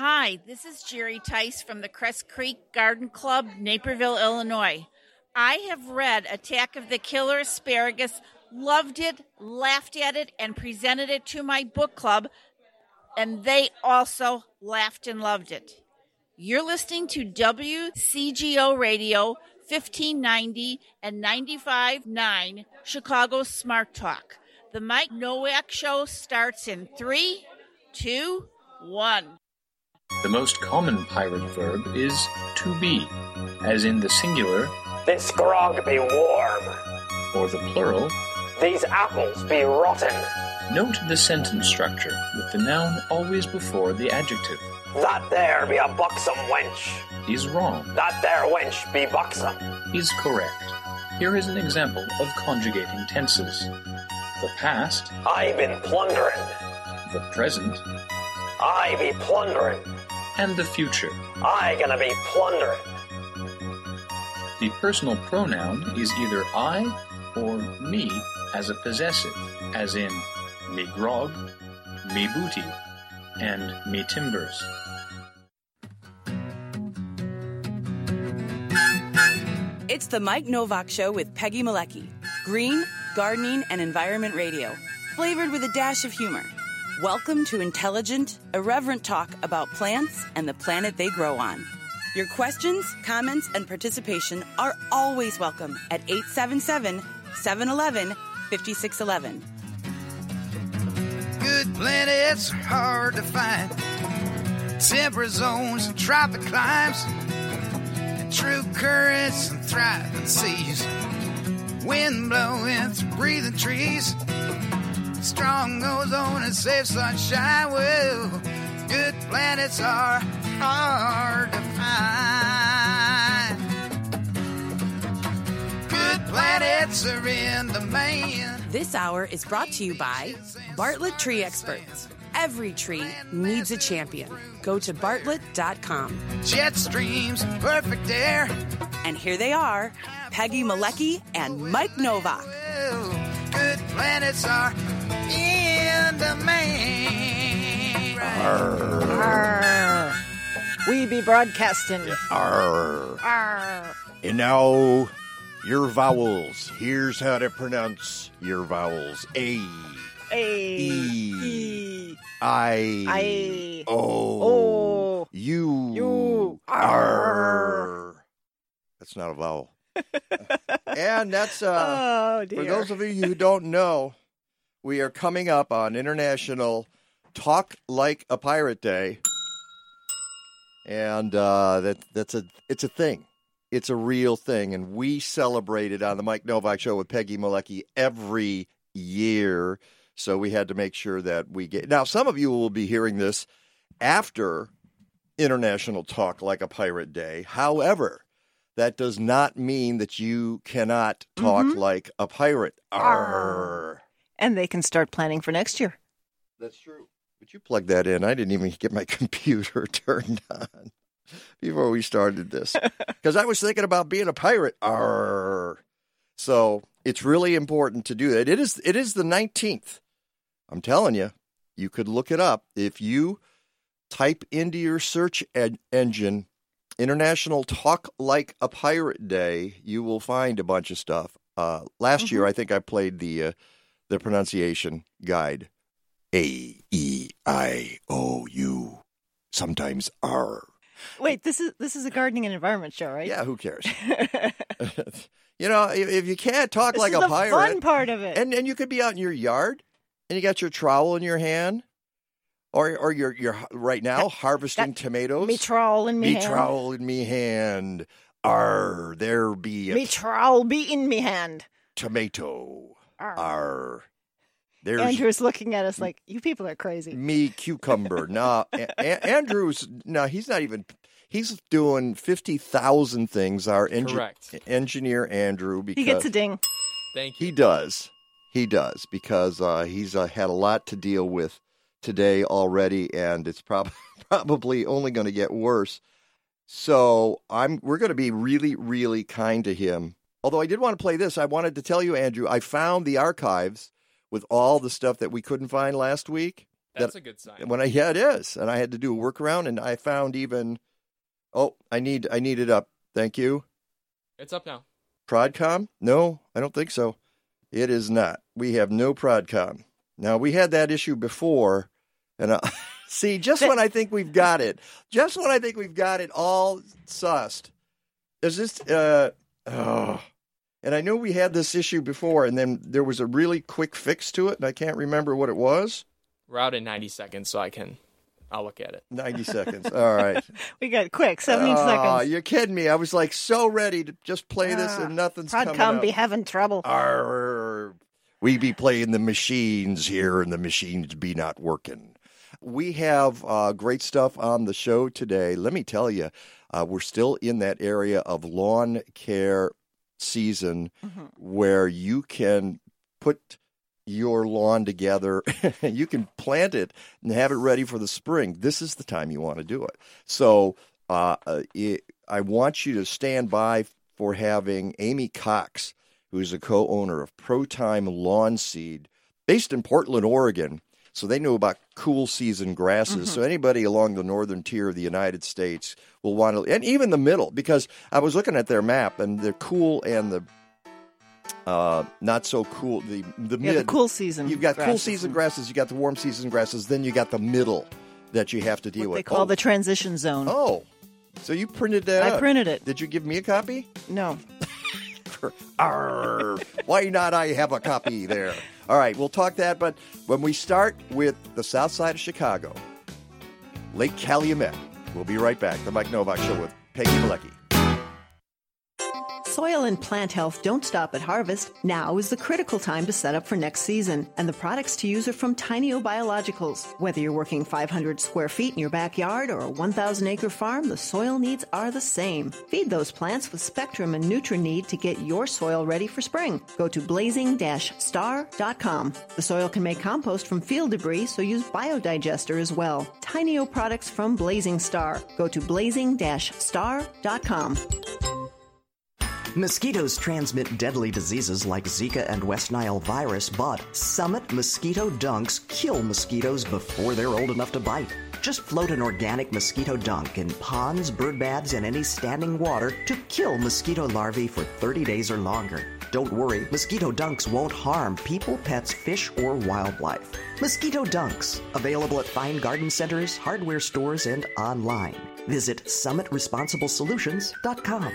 Hi, this is Jerry Tice from the Crest Creek Garden Club, Naperville, Illinois. I have read Attack of the Killer Asparagus, loved it, laughed at it, and presented it to my book club, and they also laughed and loved it. You're listening to WCGO Radio 1590 and 95.9 Chicago Smart Talk. The Mike Nowak Show starts in three, two, one. The most common pirate verb is to be, as in the singular, This grog be warm. or the plural. These apples be rotten. Note the sentence structure, with the noun always before the adjective. That there be a buxom wench. Is wrong, That there wench be buxom. is correct. Here is an example of conjugating tenses. The past, I been plundering. the present, I be plundering. And the future. I gonna be plundering. The personal pronoun is either I or me as a possessive, as in me grog, me booty, and me timbers. It's the Mike Nowak Show with Peggy Malecki. Green, gardening, and environment radio. Flavored with a dash of humor. Welcome to intelligent, irreverent talk about plants and the planet they grow on. Your questions, comments, and participation are always welcome at 877 711 5611. Good planets are hard to find. Temperate zones and tropic climes. And true currents and thriving seas. Wind blowing through breathing trees. Strong ozone and safe sunshine. Well, good planets are hard to find. Good planets are in the man. This hour is brought to you by Bartlett Tree Experts. Every tree needs a champion. Go to bartlett.com. Jet streams, perfect air. And here they are Peggy Malecki and Mike Nowak. Good planets are in the man. We be broadcasting. Arr. Arr. And now, your vowels. Here's how to pronounce your vowels. A, A. E, E. I, I. O, O. U, You. R. That's not a vowel. and that's, uh, oh dear. for those of you who don't know, we are coming up on International Talk Like a Pirate Day. And uh, that that's a it's a thing. It's a real thing, and we celebrate it on the Mike Nowak Show with Peggy Malecki every year. So we had to make sure that we get. Now, some of you will be hearing this after International Talk Like a Pirate Day. However, that does not mean that you cannot talk Mhm. like a pirate. Arr. And they can start planning for next year. That's true. Would you plug that in? I didn't even get my computer turned on before we started this because I was thinking about being a pirate. Arr. So it's really important to do that. It is. It is the nineteenth. I'm telling you, you could look it up if you type into your search ed- engine International Talk Like a Pirate Day. You will find a bunch of stuff. Uh, last year, I think I played the uh, the pronunciation guide. A E I O U. Sometimes R. Wait, this is this is a gardening and environment show, right? Yeah, who cares? you know, if, if you can't talk this like a the pirate, fun part of it. and and you could be out in your yard, and you got your trowel in your hand, or or you're you're right now Got- harvesting got tomatoes. me trowel in me, me hand. trowel in me hand. R there be a Me trowel be in me hand. tomato. Arr. R there's Andrew's looking at us like, you people are crazy. me cucumber. nah, A- A- Andrew's no, he's not even. He's doing fifty thousand things. Our engi- Correct. engineer Andrew, because He gets a ding. Thank you. He does. He does because uh, he's uh, had a lot to deal with today already, and it's prob- probably only going to get worse. So I'm we're going to be really, really kind to him. Although I did want to play this, I wanted to tell you, Andrew, I found the archives with all the stuff that we couldn't find last week. That's a good sign. when I yeah it is, and I had to do a workaround, and I found even oh I need I need it up. Thank you. It's up now. Prodcom? No, I don't think so. It is not. We have no Prodcom. Now we had that issue before, and I, see, just when I think we've got it, just when I think we've got it all sussed, is this? Uh, oh, and I know we had this issue before, and then there was a really quick fix to it, and I can't remember what it was. We're out in 90 seconds, so I can. I'll look at it. Ninety seconds. All right. We got quick, 17 Oh, seconds. you're kidding me. I was like so ready to just play this, and nothing's coming Prodcom up. be having trouble. Arr, we be playing the machines here, and the machines be not working. We have uh, great stuff on the show today. Let me tell you, uh, we're still in that area of lawn care season where you can put your lawn together. you can plant it and have it ready for the spring. This is the time you want to do it. So uh, uh, it, I want you to stand by for having Amy Cox, who's a co-owner of Pro Time Lawn Seed, based in Portland, Oregon. So they know about cool season grasses. So anybody along the northern tier of the United States will want to, and even the middle, because I was looking at their map and the cool and the uh, not so cool. The the Yeah, mid the cool season. You've got cool season grasses. You got the warm season grasses. Then you got the middle that you have to deal What they with. call oh, the transition zone. oh, so you printed that? I up. printed it. Did you give me a copy? No. Arr, why not? I have a copy there. All right, we'll talk that. But when we start with the south side of Chicago, Lake Calumet, we'll be right back. The Mike Nowak Show with Peggy Malecki. Soil and plant health don't stop at harvest. Now is the critical time to set up for next season. And the products to use are from Tineo Biologicals. Whether you're working 500 square feet in your backyard or a 1,000 acre farm, the soil needs are the same. Feed those plants with Spectrum and Nutrineed to get your soil ready for spring. Go to blazing-star.com. The soil can make compost from field debris, so use biodigester as well. Tineo products from Blazing Star. Go to blazing-star.com. Mosquitoes transmit deadly diseases like Zika and West Nile virus, but Summit Mosquito Dunks kill mosquitoes before they're old enough to bite. Just float an organic mosquito dunk in ponds, bird baths, and any standing water to kill mosquito larvae for 30 days or longer. Don't worry, mosquito dunks won't harm people, pets, fish, or wildlife. Mosquito dunks, available at fine garden centers, hardware stores, and online. Visit summitresponsiblesolutions.com.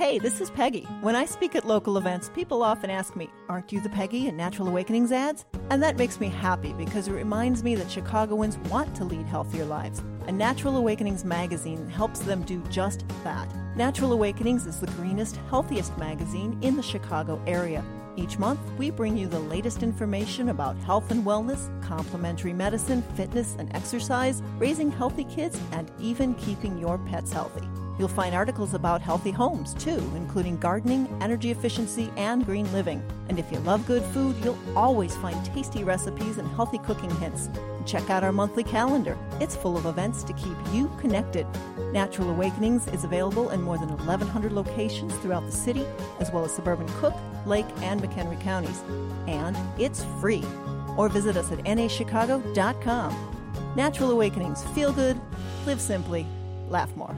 Hey, this is Peggy. When I speak at local events, people often ask me, Aren't you the Peggy in Natural Awakenings ads? And that makes me happy because it reminds me that Chicagoans want to lead healthier lives. And Natural Awakenings magazine helps them do just that. Natural Awakenings is the greenest, healthiest magazine in the Chicago area. Each month, we bring you the latest information about health and wellness, complementary medicine, fitness and exercise, raising healthy kids, and even keeping your pets healthy. You'll find articles about healthy homes, too, including gardening, energy efficiency, and green living. And if you love good food, you'll always find tasty recipes and healthy cooking hints. Check out our monthly calendar. It's full of events to keep you connected. Natural Awakenings is available in more than 1,100 locations throughout the city, as well as suburban Cook, Lake, and McHenry counties. And it's free. Or visit us at nachicago.com. Natural Awakenings. Feel good, live simply, laugh more.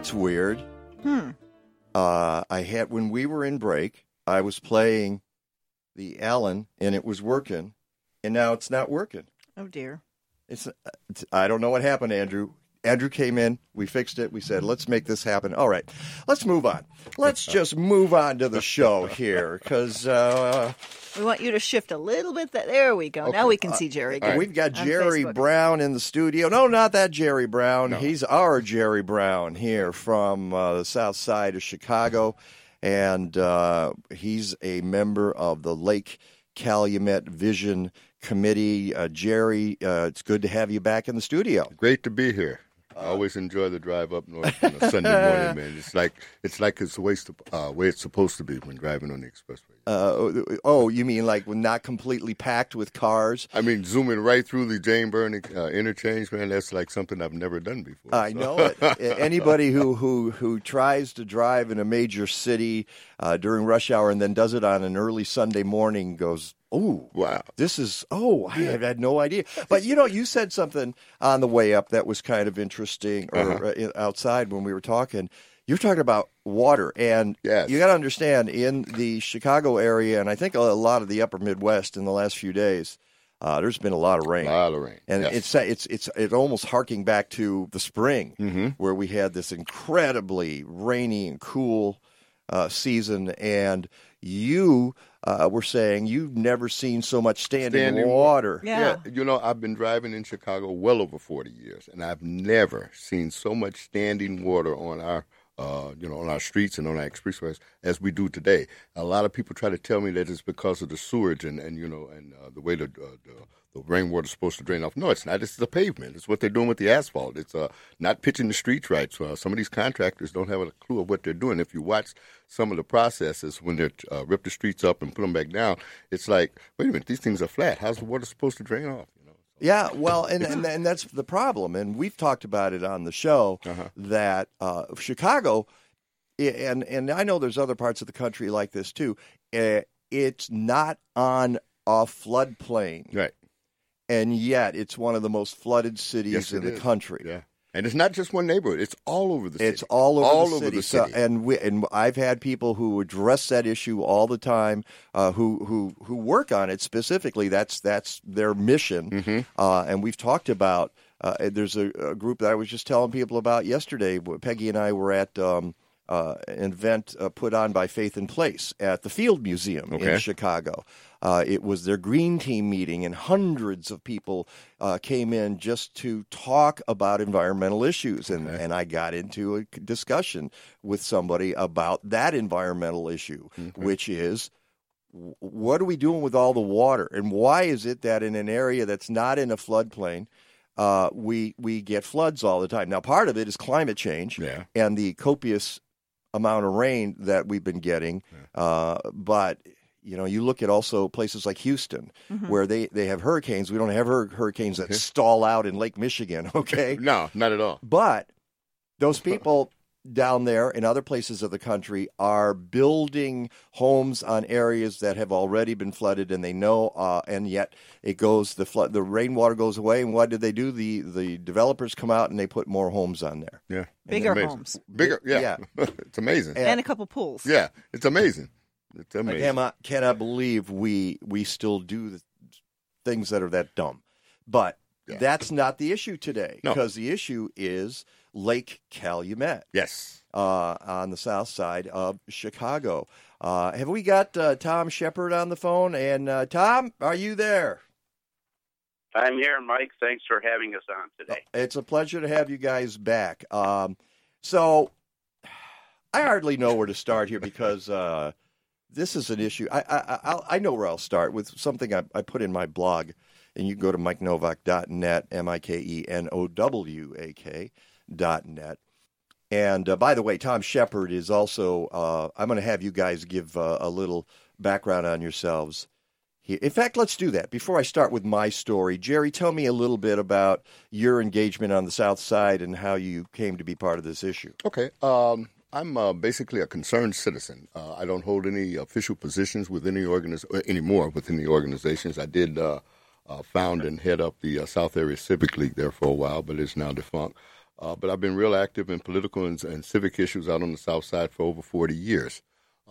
That's weird. Hmm. Uh, I had when we were in break, I was playing the Allen and it was working, and now it's not working. Oh, dear. It's, it's I don't know what happened, Andrew. Andrew came in, we fixed it. We said, "Let's make this happen." All right, let's move on. Let's just move on to the show here because uh, We want you to shift a little bit. That There we go. Now we can see Jerry. uh, good we've got Jerry Facebook. Brown in the studio. No, not that Jerry Brown. He's our Jerry Brown here from uh, the south side of Chicago. And uh, he's a member of the Lake Calumet Vision committee. Uh, Jerry, uh, it's good to have you back in the studio. Great to be here. I always enjoy the drive up north on a Sunday morning, man. It's like it's like it's the way, uh, way it's supposed to be when driving on the expressway. Uh, oh, you mean like when not completely packed with cars? I mean, zooming right through the Jane Byrne uh, interchange, man. That's like something I've never done before. I so. know it. Anybody who, who who tries to drive in a major city uh, during rush hour and then does it on an early Sunday morning goes, Oh, wow. This is, oh, I had no idea. But you know, you said something on the way up that was kind of interesting or Uh-huh. uh, outside when we were talking. You're talking about water, and Yes. you got to understand in the Chicago area, and I think a lot of the upper Midwest in the last few days, uh, there's been a lot of rain. A lot of rain. And yes. it's it's it's it almost harking back to the spring Mm-hmm. where we had this incredibly rainy and cool uh, season, and you uh, were saying you've never seen so much standing, Standing water. Yeah, you know, I've been driving in Chicago well over 40 years, and I've never seen so much standing water on our, uh, you know, on our streets and on our expressways as we do today. A lot of people try to tell me that it's because of the sewage and, and you know, and uh, the way the, uh, the the rainwater's supposed to drain off. No, it's not. It's the pavement. It's what they're doing with the asphalt. It's uh, not pitching the streets right. So uh, some of these contractors don't have a clue of what they're doing. If you watch some of the processes when they uh, rip the streets up and put them back down, it's like, wait a minute, these things are flat. How's the water supposed to drain off? You know. Yeah, well, and, and and that's the problem, and we've talked about it on the show Uh-huh. that uh, Chicago, and and I know there's other parts of the country like this too. Uh, it's not on a floodplain, right? And yet, it's one of the most flooded cities Yes, in the is. country. Yeah. And it's not just one neighborhood. It's all over the city. It's all over all the over city. the So- and we, and I've had people who address that issue all the time, uh, who who who work on it specifically. That's that's their mission. Mm-hmm. Uh, and we've talked about. Uh, there's a, a group that I was just telling people about yesterday. Peggy and I were at. Um, uh, an event uh, put on by Faith in Place at the Field Museum in Chicago. Uh, it was their green team meeting, and hundreds of people uh, came in just to talk about environmental issues. And, and I got into a discussion with somebody about that environmental issue, which is what are we doing with all the water, and why is it that in an area that's not in a floodplain, uh, we we get floods all the time? Now, part of it is climate change Yeah. and the copious amount of rain that we've been getting. Uh, but you know, you look at also places like Houston, Mhm. where they, they have hurricanes. We don't have hur- hurricanes that stall out in Lake Michigan. Okay, no, not at all. But those people down there in other places of the country are building homes on areas that have already been flooded, and they know. Uh, and yet, it goes the flood, the rainwater goes away, and what do they do? The the developers come out and they put more homes on there. Yeah, Bigger homes. Bigger, yeah. Yeah. it's amazing. And a couple pools. Yeah, it's amazing. It's I amazing. cannot, cannot believe we we still do the things that are that dumb. But that's not the issue today No. because the issue is Lake Calumet. Yes. Uh, on the south side of Chicago. Uh, have we got uh, Tom Shepherd on the phone? And uh, Tom, are you there? I'm here, Mike. Thanks for having us on today. It's a pleasure to have you guys back. Um, so I hardly know where to start here because uh, this is an issue. I, I, I'll, I know where I'll start with something I, I put in my blog, and you can go to mikenowak.net, M I K E N O W A K dot net. And uh, by the way, Tom Shepherd is also. Uh, I'm going to have you guys give uh, a little background on yourselves. here. In fact, let's do that. Before I start with my story, Jerry, tell me a little bit about your engagement on the South Side and how you came to be part of this issue. Okay. Um, I'm uh, basically a concerned citizen. Uh, I don't hold any official positions with any organiz- anymore within the organizations. I did uh, uh, found and head up the uh, South Area Civic League there for a while, but it's now defunct. Uh, but I've been real active in political and, and civic issues out on the South Side for over 40 years.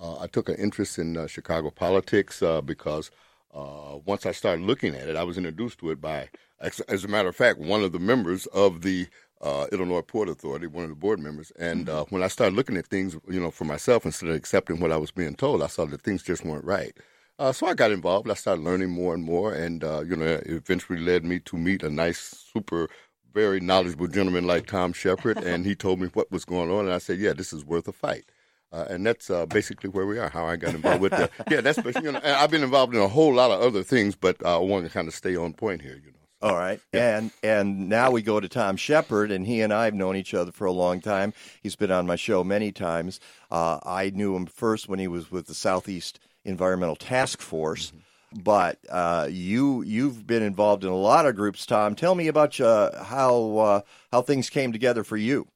Uh, I took an interest in uh, Chicago politics uh, because uh, once I started looking at it, I was introduced to it by, as, as a matter of fact, one of the members of the uh, Illinois Port Authority, one of the board members. And uh, when I started looking at things, you know, for myself instead of accepting what I was being told, I saw that things just weren't right. Uh, so I got involved. I started learning more and more, and uh, you know, it eventually led me to meet a nice, super, very knowledgeable gentleman like Tom Shepherd, and he told me what was going on, and I said, "Yeah, this is worth a fight." Uh, and that's uh, basically where we are. How I got involved with that. Yeah, that's. You know, I've been involved in a whole lot of other things, but uh, I want to kind of stay on point here. You know. All right, and and now we go to Tom Shepard, and he and I have known each other for a long time. He's been on my show many times. Uh, I knew him first when he was with the Southeast Environmental Task Force, but uh, you you've been involved in a lot of groups. Tom, tell me about uh, how uh, how things came together for you.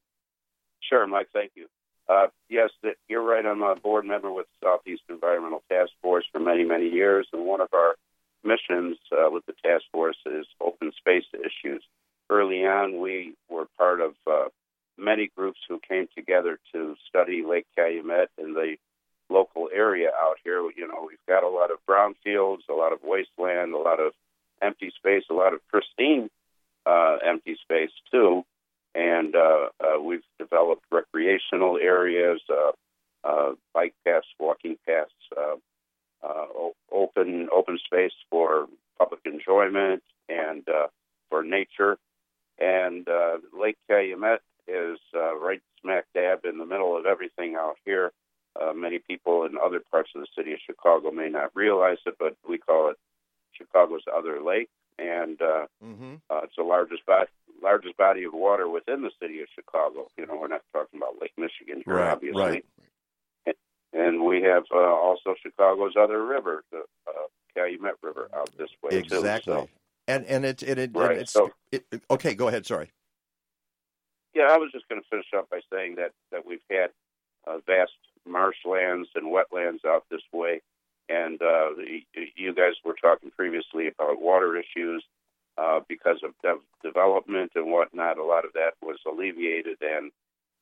Sure, Mike. Thank you. Uh, yes, that you're right. I'm a board member with Southeast Environmental Task Force for many, many years, and one of our missions uh, with the task force is open space issues. Early on, we were part of uh, many groups who came together to study Lake Calumet and the local area out here. You know, we've got a lot of brownfields, a lot of wasteland, a lot of empty space, a lot of pristine uh, empty space too and uh, uh, we've developed recreational areas, uh, uh, bike paths, walking paths, uh, uh, open open space for public enjoyment and uh, for nature. And uh, Lake Calumet is uh, right smack dab in the middle of everything out here. Uh, many people in other parts of the city of Chicago may not realize it, but we call it Chicago's other lake, and uh, uh, it's the largest body largest body of water within the city of Chicago. You know, we're not talking about Lake Michigan here, Right, obviously. right. And, and we have uh, also Chicago's other river, the uh, Calumet River, out this way Exactly. too. So, And and it, it, it, Right, it's so- it, it- okay. Go ahead. Sorry. yeah, I was just going to finish up by saying that that we've had a vast marshlands and wetlands out this way, and uh, you guys were talking previously about water issues. Uh, because of de- development and whatnot, a lot of that was alleviated, and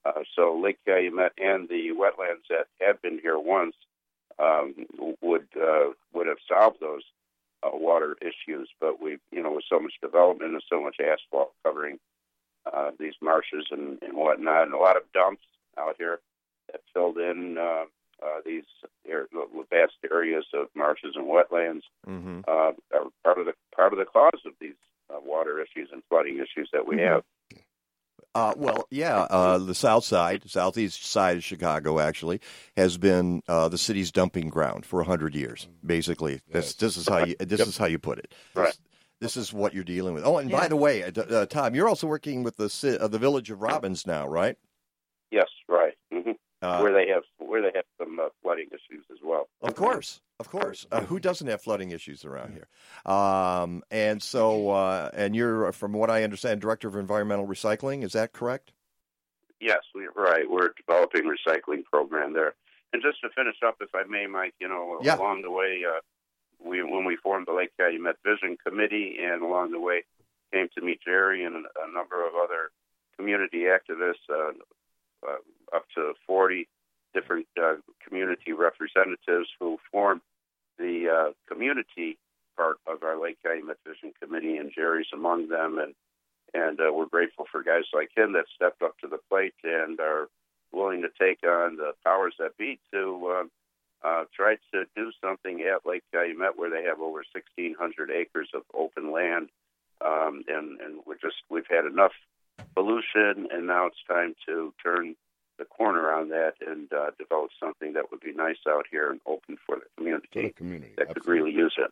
uh, so Lake Calumet and the wetlands that had been here once um, would uh, would have solved those uh, water issues. But we, you know, with so much development and so much asphalt covering uh, these marshes and, and whatnot, and a lot of dumps out here that filled in uh, uh, these air, vast areas of marshes and wetlands Mm-hmm. uh, are part of the part of the cause of these uh, water issues and flooding issues that we have. Uh, well, yeah, uh, the south side, southeast side of Chicago, actually, has been uh, the city's dumping ground for hundred years. Basically, this this is how you this is how you put it. Right. This is what you're dealing with. Oh, and by the way, uh, uh, Tom, you're also working with the uh, the village of Robbins now, right? Yes, right. Uh, where they have where they have some uh, flooding issues as well. Of course, of course. Uh, who doesn't have flooding issues around here? Um, and so, uh, and you're, from what I understand, director of environmental recycling. Is that correct? Yes, we, are right. We're developing a recycling program there. And just to finish up, if I may, Mike, you know, Yeah. along the way, uh, we when we formed the Lake Calumet Vision Committee, and along the way came to meet Jerry and a, a number of other community activists, uh, uh, up to 40 different uh, community representatives who formed the uh, community part of our Lake Calumet Vision Committee, and Jerry's among them. And and uh, we're grateful for guys like him that stepped up to the plate and are willing to take on the powers that be to uh, try to do something at Lake Calumet, where they have over 1,600 acres of open land, um, and and we're just we've had enough pollution, and now it's time to turn the corner on that and uh, develop something that would be nice out here and open for the community, community that could really use it.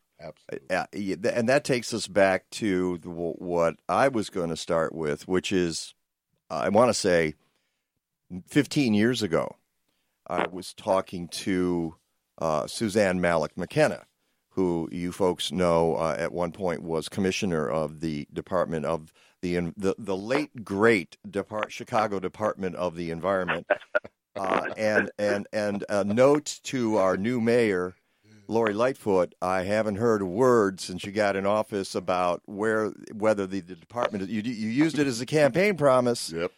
Uh, and that takes us back to the, what I was going to start with, which is, I want to say, 15 years ago, I was talking to uh, Suzanne Malec-McKenna, who you folks know uh, at one point was commissioner of the Department of the the, the late great Depart- Chicago Department of the Environment, uh, and and and a note to our new mayor. Lori Lightfoot, I haven't heard a word since you got in office about where whether the, the department you you used it as a campaign promise. Yep.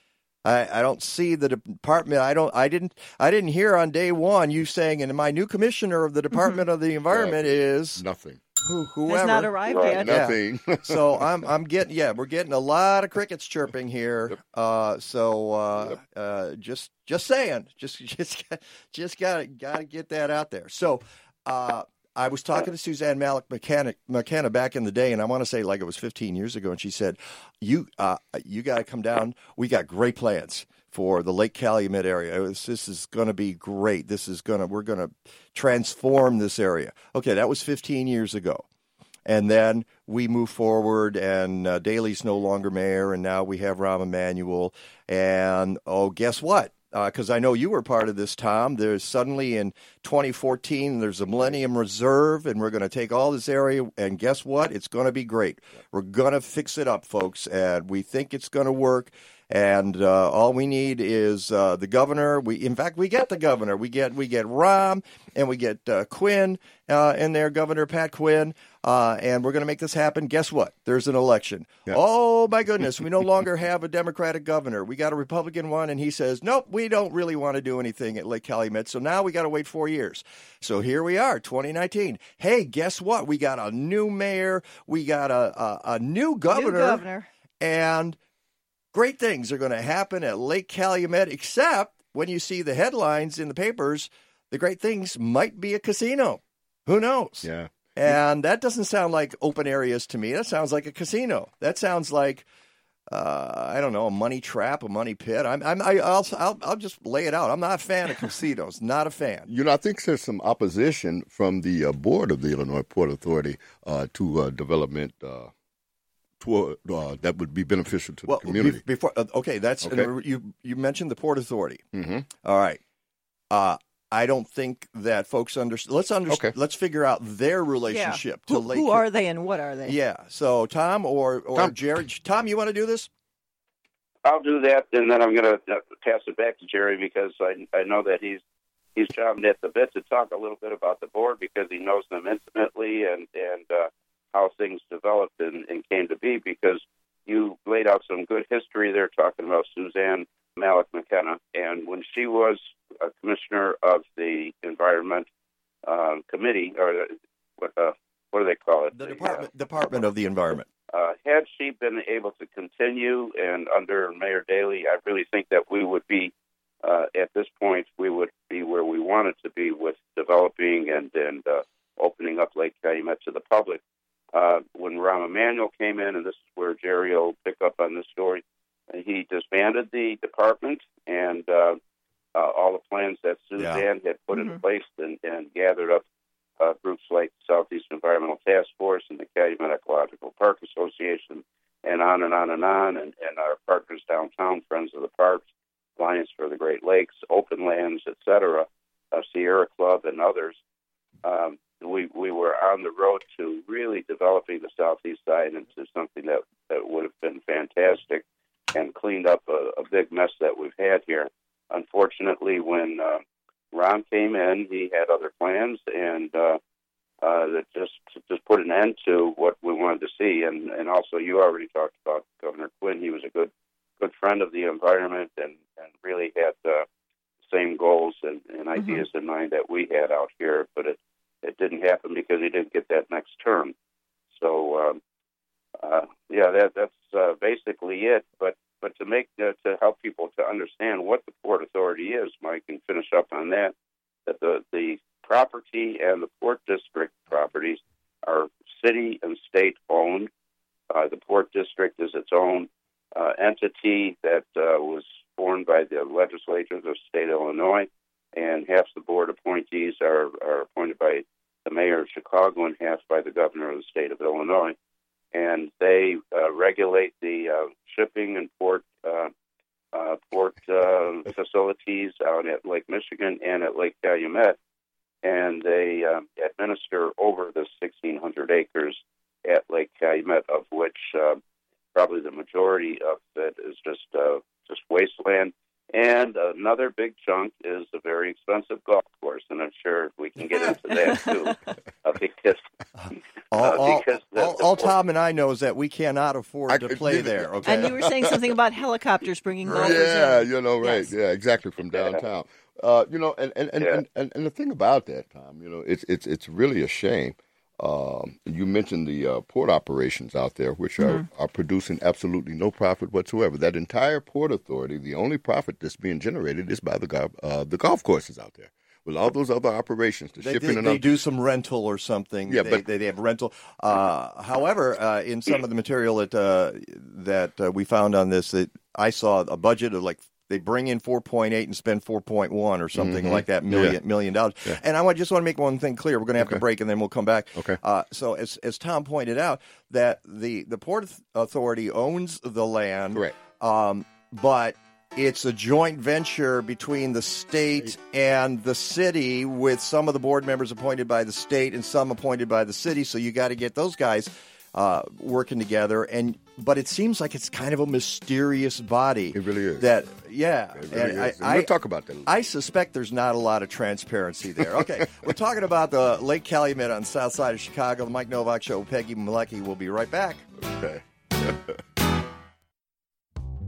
I, I don't see the department. I don't. I didn't. I didn't hear on day one you saying, "And my new commissioner of the Department of the Environment is nothing. Who, whoever not arrived Right, yet. Yeah. nothing. so I'm I'm getting yeah we're getting a lot of crickets chirping here. Uh, so uh, uh, just just saying, just just just gotta gotta get that out there. So uh, I was talking to Suzanne Malec-McKenna, McKenna back in the day, and I want to say like it was 15 years ago, and she said, "You uh, you got to come down. We got great plans." For the Lake Calumet area. Was- this is going to be great. This is going to we're going to transform this area. Okay, that was 15 years ago. And then we move forward, and uh, no longer mayor, and now we have Rahm Emanuel. And oh, guess what? Because I know you were part of this, Tom. There's suddenly in 2014, there's a Millennium Reserve, and we're going to take all this area, and guess what? It's going to be great. We're going to fix it up, folks, and we think it's going to work. And uh, all we need is uh, the governor. We, in fact, we get the governor. We get we get Rahm and we get uh, Quinn uh, in there, Governor Pat Quinn, uh, and we're going to make this happen. Guess what? There's an election. Oh my goodness, we no longer have a Democratic governor. We got a Republican one, and he says, nope, we don't really want to do anything at Lake Calumet. So now we got to wait four years. So here we are, 2019. Hey, guess what? We got a new mayor. We got a a, a new governor. New governor. And great things are going to happen at Lake Calumet, except when you see the headlines in the papers, the great things might be a casino. Who knows? Yeah. And that doesn't sound like open areas to me. That sounds like a casino. That sounds like uh, I don't know, a money trap, a money pit. I'm, I'm, I, I'll, I'll, I'll just lay it out. I'm not a fan of casinos. Not a fan. You know, I think there's some opposition from the uh, board of the Illinois Port Authority uh, to uh, development uh, toward, uh, that would be beneficial to Well, the community. be- before, uh, okay, that's Okay. you. You mentioned the Port Authority. Mm-hmm. All right. Uh, I don't think that folks understand. Let's understand. Let's figure out their relationship yeah. to who, Lake. who are they and what are they? Yeah. So Tom or or Tom. Jerry. Tom, you want to do this? I'll do that, and then I'm going to pass it back to Jerry because I I know that he's he's chomping at the bit to talk a little bit about the board because he knows them intimately and and uh, how things developed and, and came to be. Because you laid out some good history there, talking about Suzanne Malec-McKenna, and when she was a commissioner of the Environment uh, Committee, or what uh, what do they call it? The Department Department of the Environment. uh, had she been able to continue and under Mayor Daley, I really think that we would be uh, at this point we would be where we wanted to be with developing and and uh, opening up Lake Calumet to the public. Uh, when Rahm Emanuel came in, and this is where Jerry will pick up on this story, he disbanded the department and uh, uh, all the plans that Suzanne had put in place and, and gathered up uh, groups like Southeast Environmental Task Force and the Calumet Ecological Park Association, and on and on and on, and, and our partners downtown, Friends of the Parks, Alliance for the Great Lakes, Open Lands, etc., uh, Sierra Club, and others. Um, we we were on the road to really developing the southeast side into something that, that would have been fantastic and cleaned up a, a big mess that we've had here. Unfortunately, when uh, Rahm came in, he had other plans, and uh, uh, that just just put an end to what we wanted to see. And and also, you already talked about Governor Quinn. He was a good good friend of the environment, and and really had the same goals and, and ideas in mind that we had out here. But it it didn't happen because he didn't get that next term. So um, uh, yeah, that that's uh, basically it. But but to make uh, to help people to understand what the port authority is, Mike, and finish up on that, that the the property and the port district properties are city and state owned. Uh, the port district is its own uh, entity that uh, was formed by the legislatures of state of Illinois, and half the board appointees are, are appointed by the mayor of Chicago and half by the governor of the state of Illinois. And they uh, regulate the uh, shipping and port uh, uh, port uh, facilities out at Lake Michigan and at Lake Calumet, and they uh, administer over the 1,600 acres at Lake Calumet, of which uh, probably the majority of it is just just wasteland. And another big chunk is a very expensive golf course, and I'm sure we can get into that too, uh, because All, uh, all, because the, all, the all Tom and I know is that we cannot afford to play there. Okay. And you were saying something about helicopters bringing golfers Yeah, in. you know, right. Yes. Yeah, exactly from downtown. Uh, you know, and and, and, and, and and the thing about that, Tom, you know, it's it's it's really a shame. Um, you mentioned the uh, port operations out there, which are, Mm-hmm. are producing absolutely no profit whatsoever. That entire port authority, the only profit that's being generated is by the go- uh, the golf courses out there. With all those other operations, the They, shipping they, and they all, do some rental or something. Yeah, they, but- they, they have rental. Uh, however, uh, in some of the material that uh, that uh, we found on this, that I saw a budget of like they bring in 4.8 and spend 4.1 or something Mhm. like that Yeah. million million dollars. Yeah. And I want, just want to make one thing clear. We're going to have to break and then we'll come back. Okay. Uh, so as as Tom pointed out, that the the port authority owns the land. Correct. Um, but it's a joint venture between the state and the city, with some of the board members appointed by the state and some appointed by the city. So you got to get those guys uh, working together. And but it seems like it's kind of a mysterious body. It really is. That yeah. It really and is. I, And we'll I- talk about that. I suspect there's not a lot of transparency there. Okay, we're talking about the Lake Calumet on the south side of Chicago. The Mike Nowak Show. Peggy Malecki will be right back. Okay.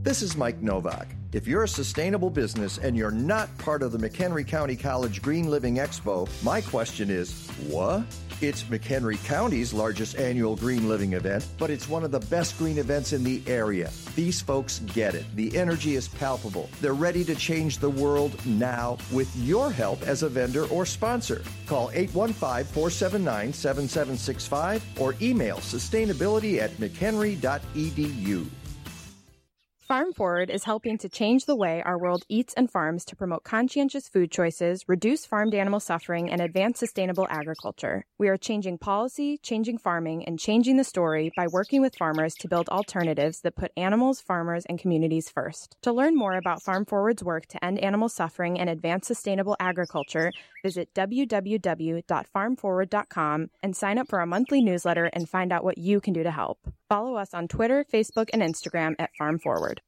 This is Mike Nowak. If you're a sustainable business and you're not part of the McHenry County College Green Living Expo, my question is what? It's McHenry County's largest annual green living event, but it's one of the best green events in the area. These folks get it. The energy is palpable. They're ready to change the world now with your help as a vendor or sponsor. Call 815 479 7765 or email sustainability at mchenry.edu. Farm Forward is helping to change the way our world eats and farms to promote conscientious food choices, reduce farmed animal suffering, and advance sustainable agriculture. We are changing policy, changing farming, and changing the story by working with farmers to build alternatives that put animals, farmers, and communities first. To learn more about Farm Forward's work to end animal suffering and advance sustainable agriculture, visit www.farmforward.com and sign up for our monthly newsletter and find out what you can do to help. Follow us on Twitter, Facebook, and Instagram at Farm Forward.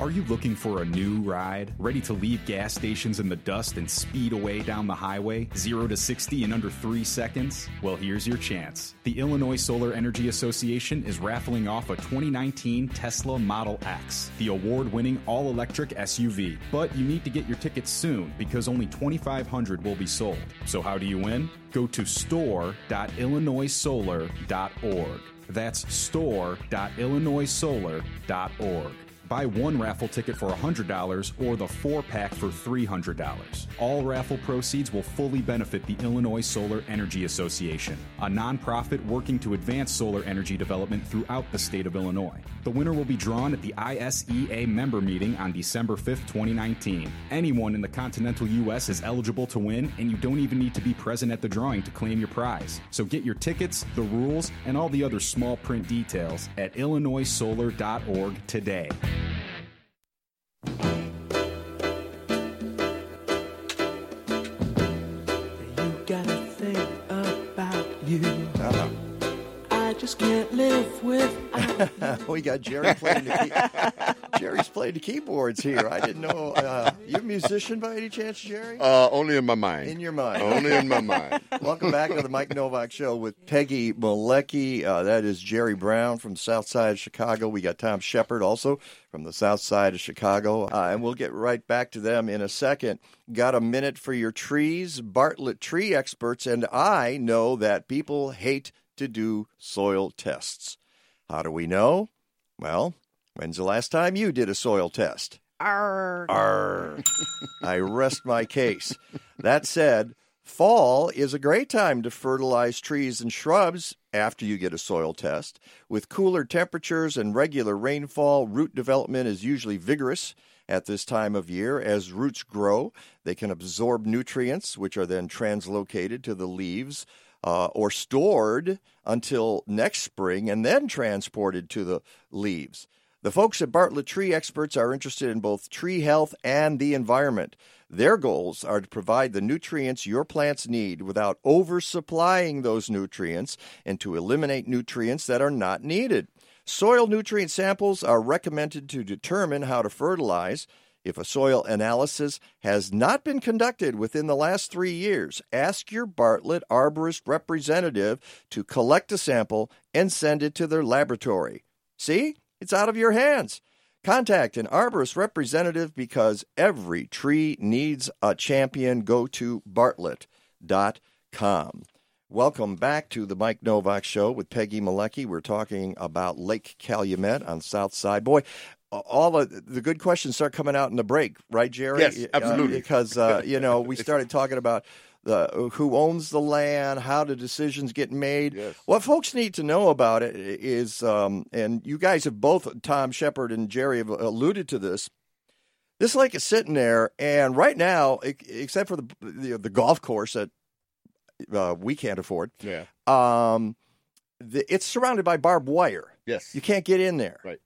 Are you looking for a new ride? Ready to leave gas stations in the dust and speed away down the highway, 0 to 60 in under 3 seconds? Well, here's your chance. The Illinois Solar Energy Association is raffling off a 2019 Tesla Model X, the award winning all electric SUV. But you need to get your tickets soon because only 2,500 will be sold. So, how do you win? Go to store.illinoissolar.org. That's store.illinoissolar.org. Buy one raffle ticket for $100 or the four pack for $300. All raffle proceeds will fully benefit the Illinois Solar Energy Association, a nonprofit working to advance solar energy development throughout the state of Illinois. The winner will be drawn at the ISEA member meeting on December 5th, 2019. Anyone in the continental U.S. is eligible to win, and you don't even need to be present at the drawing to claim your prize. So get your tickets, the rules, and all the other small print details at illinoissolar.org today. You gotta think about you. I just can't live without we got Jerry playing the key- Jerry's playing the keyboards here. I didn't know. Uh, you a musician by any chance, Jerry? Uh, only in my mind. In your mind. Only in my mind. Welcome back to the Mike Nowak Show with Peggy Malecki. Uh, that is Jerry Brown from the South Side of Chicago. We got Tom Shepherd also from the South Side of Chicago. Uh, and we'll get right back to them in a second. Got a minute for your trees? Bartlett Tree Experts and I know that people hate to do soil tests. How do we know? Well, when's the last time you did a soil test? Arr. Arr. I rest my case. That said, fall is a great time to fertilize trees and shrubs after you get a soil test. With cooler temperatures and regular rainfall, root development is usually vigorous at this time of year. As roots grow, they can absorb nutrients, which are then translocated to the leaves. Uh, or stored until next spring and then transported to the leaves. The folks at Bartlett Tree Experts are interested in both tree health and the environment. Their goals are to provide the nutrients your plants need without oversupplying those nutrients and to eliminate nutrients that are not needed. Soil nutrient samples are recommended to determine how to fertilize. If a soil analysis has not been conducted within the last three years, ask your Bartlett arborist representative to collect a sample and send it to their laboratory. See? It's out of your hands. Contact an arborist representative because every tree needs a champion. Go to bartlett.com. Welcome back to the Mike Nowak Show with Peggy Malecki. We're talking about Lake Calumet on South Side. Boy, all the, the good questions start coming out in the break, right, Jerry? Yes, Uh, absolutely. because, uh, you know, we started talking about the who owns the land, how the decisions get made. What folks need to know about it is, um, and you guys have both, Tom Shepherd and Jerry, have alluded to this. This lake is sitting there, and right now, except for the the, the golf course that uh, we can't afford, Yeah. um, the, it's surrounded by barbed wire. Yes. You can't get in there. Right.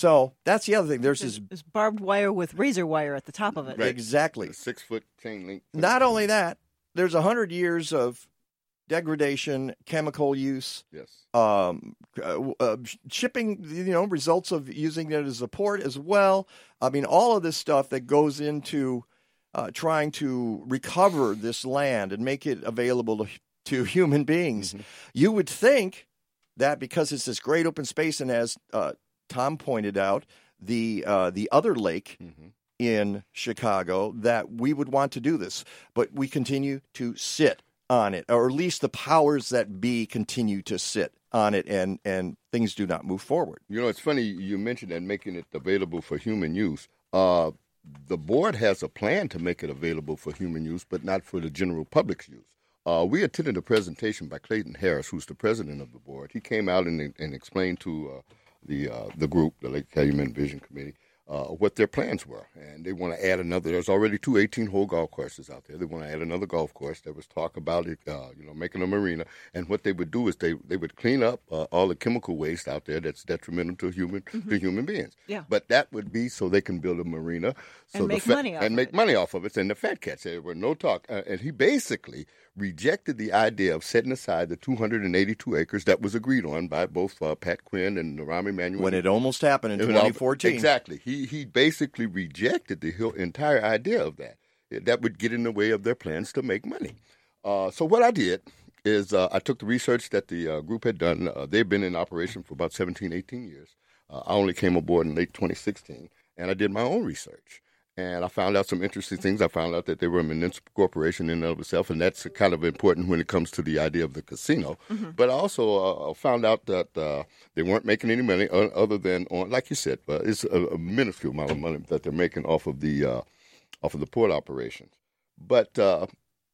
So that's the other thing. There's this There's barbed wire with razor wire at the top of it. exactly six foot chain link. Not only that, there's a hundred years of degradation, chemical use, Yes. um, uh, uh, shipping, you know, results of using it as a port as well. I mean, all of this stuff that goes into uh, trying to recover this land and make it available to, to human beings. You would think that because it's this great open space, and as uh, Tom pointed out, the uh, the other lake in Chicago, that we would want to do this, but we continue to sit on it, or at least the powers that be continue to sit on it, and and things do not move forward. You know, it's funny you mentioned that making it available for human use. Uh, the board has a plan to make it available for human use, but not for the general public's use. Uh, we attended a presentation by Clayton Harris, who's the president of the board. He came out and, and explained to uh, the uh, the group, the Lake Calumet Vision Committee, uh, what their plans were, and they want to add another. There's already two 18-hole golf courses out there. They want to add another golf course. There was talk about it, uh, you know, making a marina, and what they would do is they they would clean up uh, all the chemical waste out there that's detrimental to human to human beings. Yeah. But that would be so they can build a marina, so And make fat- money off and of make money off of it. And the fat cats, there were no talk, uh, and he basically rejected the idea of setting aside the 282 acres that was agreed on by both uh, Pat Quinn and Rahm Emanuel. When it almost happened in It all- 2014. Exactly. He he basically rejected the entire idea of that. That would get in the way of their plans to make money. Uh, so what I did is uh, I took the research that the uh, group had done. Uh, they've been in operation for about 17, 18 years. Uh, I only came aboard in late 2016, and I did my own research. And I found out some interesting things. I found out that they were a municipal corporation in and of itself, and that's kind of important when it comes to the idea of the casino. But I also uh, found out that uh, they weren't making any money other than on, like you said, uh, it's a, a minuscule amount of money that they're making off of the uh, off of the port operations. But uh,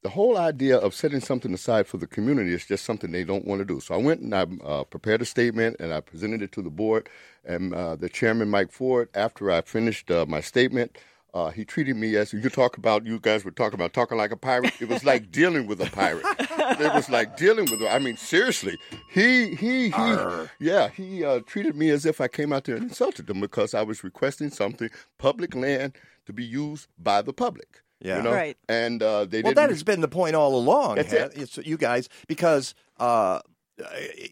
the whole idea of setting something aside for the community is just something they don't want to do. So I went and I uh, prepared a statement and I presented it to the board. And uh, the chairman, Mike Ford, after I finished uh, my statement, uh, he treated me as you talk about. You guys were talking about talking like a pirate. It was like dealing with a pirate. it was like dealing with. I mean, seriously, he he he. Arr. Yeah, he uh, treated me as if I came out there and insulted them because I was requesting something public land to be used by the public. Yeah. you know? Right. And uh, they well, didn't. Well that has been the point all along. That's ha- it. It's you guys because uh,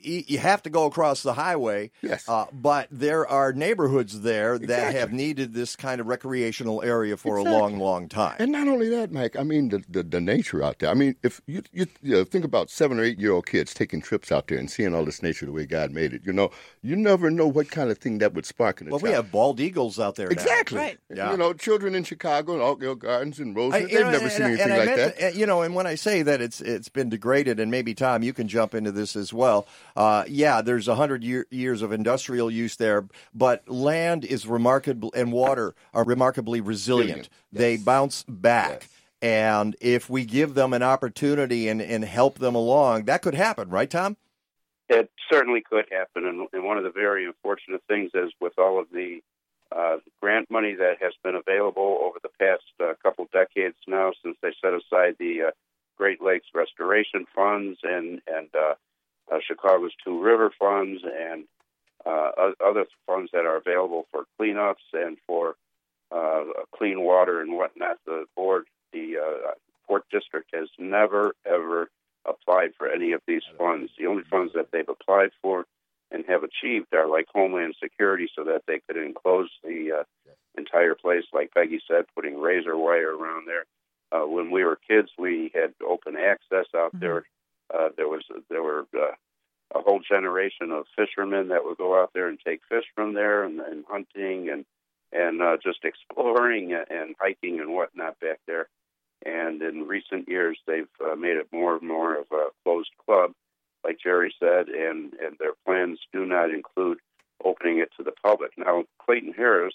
you, you have to go across the highway. Yes. Uh, but there are neighborhoods there that Exactly. have needed this kind of recreational area for Exactly. a long, long time. And not only that, Mike. I mean, the, the, the nature out there. I mean, if you, you you know, think about seven or eight year old kids taking trips out there and seeing all this nature the way God made it, you know, you never know what kind of thing that would spark in a well, we have bald eagles out there. now. exactly. Right. Yeah. You know, children in Chicago and Oakdale Gardens and Rosewood, they've know, never and- seen and- anything and like meant that. to- you know, and when I say that it's it's been degraded, and maybe Tom, you can jump into this as well. Uh, yeah, there's a hundred year, years of industrial use there, but land is remarkable, and water are remarkably resilient. Resilient, They bounce back. Yes. And if we give them an opportunity and, and help them along, that could happen, right, Tom? It certainly could happen, and, and one of the very unfortunate things is with all of the uh, grant money that has been available over the past uh, couple decades now, since they set aside the uh, Great Lakes Restoration Funds and and uh, Chicago's Two River Funds and uh, other funds that are available for cleanups and for uh, clean water and whatnot. The board, the uh, Port District, has never ever applied for any of these funds. The only funds that they've applied for and have achieved are like Homeland Security, so that they could enclose the uh, entire place, like Peggy said, putting razor wire around there. Uh, when we were kids, we had open access out there. Uh, there was there were uh, a whole generation of fishermen that would go out there and take fish from there, and, and hunting and and uh, just exploring and hiking and whatnot back there. And in recent years, they've uh, made it more and more of a closed club, like Jerry said, and, and their plans do not include opening it to the public. Now, Clayton Harris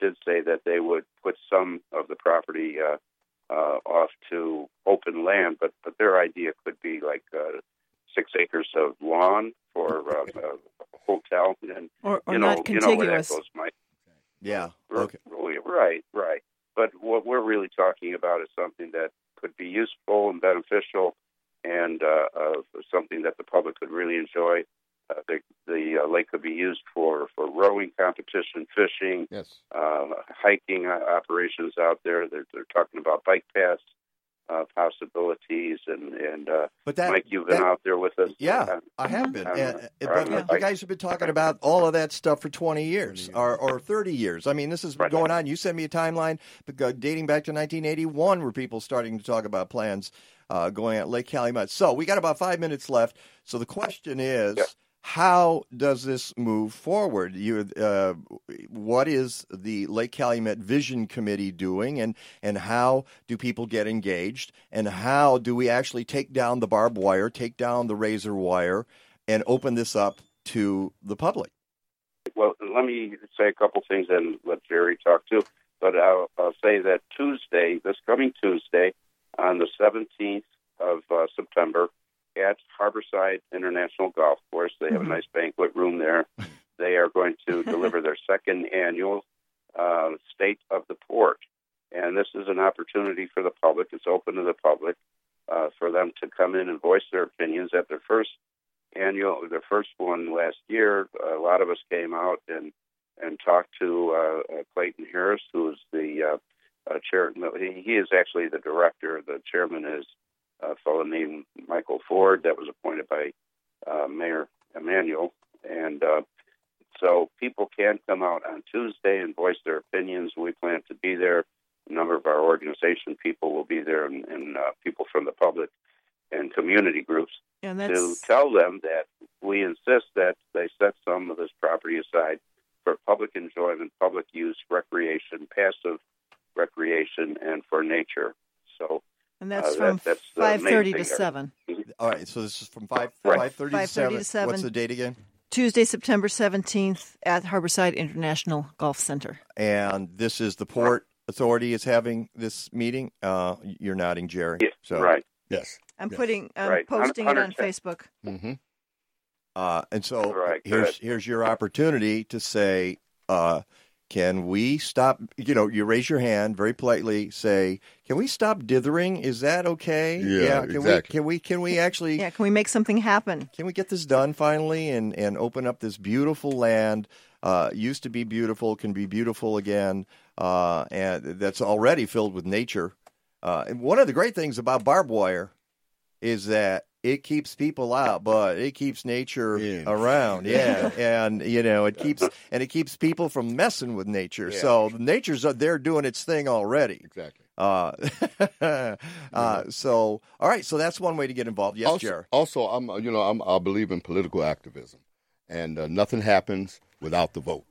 did say that they would put some of the property uh, uh, off to open land, but, but their idea could be like uh, six acres of lawn for uh, a hotel, and Or, or you know, not you know where that contiguous. goes, Mike. Yeah. Okay. Right, right. but what we're really talking about is something that could be useful and beneficial, and uh, uh, something that the public could really enjoy. Uh, the the uh, lake could be used for, for rowing competition, fishing, yes. uh, hiking uh, operations out there. They're, they're talking about bike paths uh, possibilities, and and uh, But that- Mike, you've been that- out there with us. Yeah, I have been. on- Uh, but the you guys have been talking about all of that stuff for 20 years or, or 30 years. I mean, this has been going on. You sent me a timeline dating back to 1981 where people starting to talk about plans uh, going at Lake Calumet. So we got about five minutes left. So the question is, how does this move forward? You, uh, what is the Lake Calumet Vision Committee doing, and and how do people get engaged, and how do we actually take down the barbed wire, take down the razor wire, and open this up to the public? Well, let me say a couple things and let Jerry talk too. But I'll, I'll say that Tuesday, this coming Tuesday, on the 17th of uh, September, at Harborside International Golf Course, they have a nice banquet room there. They are going to deliver their second annual uh, State of the Port. And this is an opportunity for the public. It's open to the public uh, for them to come in and voice their opinions at their first annual, their first one last year. A lot of us came out and and talked to uh, uh, Clayton Harris, who is the uh, uh, chair. He, he is actually the director. The chairman is a fellow named Michael Ford, that was appointed by uh, Mayor Emanuel, and uh, so people can come out on Tuesday and voice their opinions. We plan to be there. A number of our organization people will be there, and, and uh, people from the public and community groups And to tell them that we insist that they set some of this property aside for public enjoyment, public use, recreation, passive recreation, and for nature. So, and that's uh, from that- that's 5:30 to 7. All right, so this is from five Right. five thirty to 5:30 seven. to 7. What's the date again? Tuesday, September 17th at Harborside International Golf Center. And this is the Port Authority is having this meeting. Uh, you're nodding, Jerry. so right. Yes. I'm Yes. putting, I'm Right. posting it on Facebook. Mm-hmm. Uh, and so Right, here's here's your opportunity to say, uh, can we stop? You know, you raise your hand very politely. Say, can we stop dithering? Is that okay? Yeah, Can we? exactly. Can we? Can we actually? Yeah, can we make something happen? Can we get this done finally and, and open up this beautiful land? Uh, used to be beautiful, can be beautiful again, uh, and that's already filled with nature. Uh, and one of the great things about barbed wire is that it keeps people out, but it keeps nature around. Yeah, and you know it keeps and it keeps people from messing with nature. Yeah. So nature's uh, there doing its thing already. Exactly. Uh, uh, so all right, so that's one way to get involved. Yes, also, Jerry. also, I'm uh, you know I'm, I believe in political activism, and uh, nothing happens without the vote.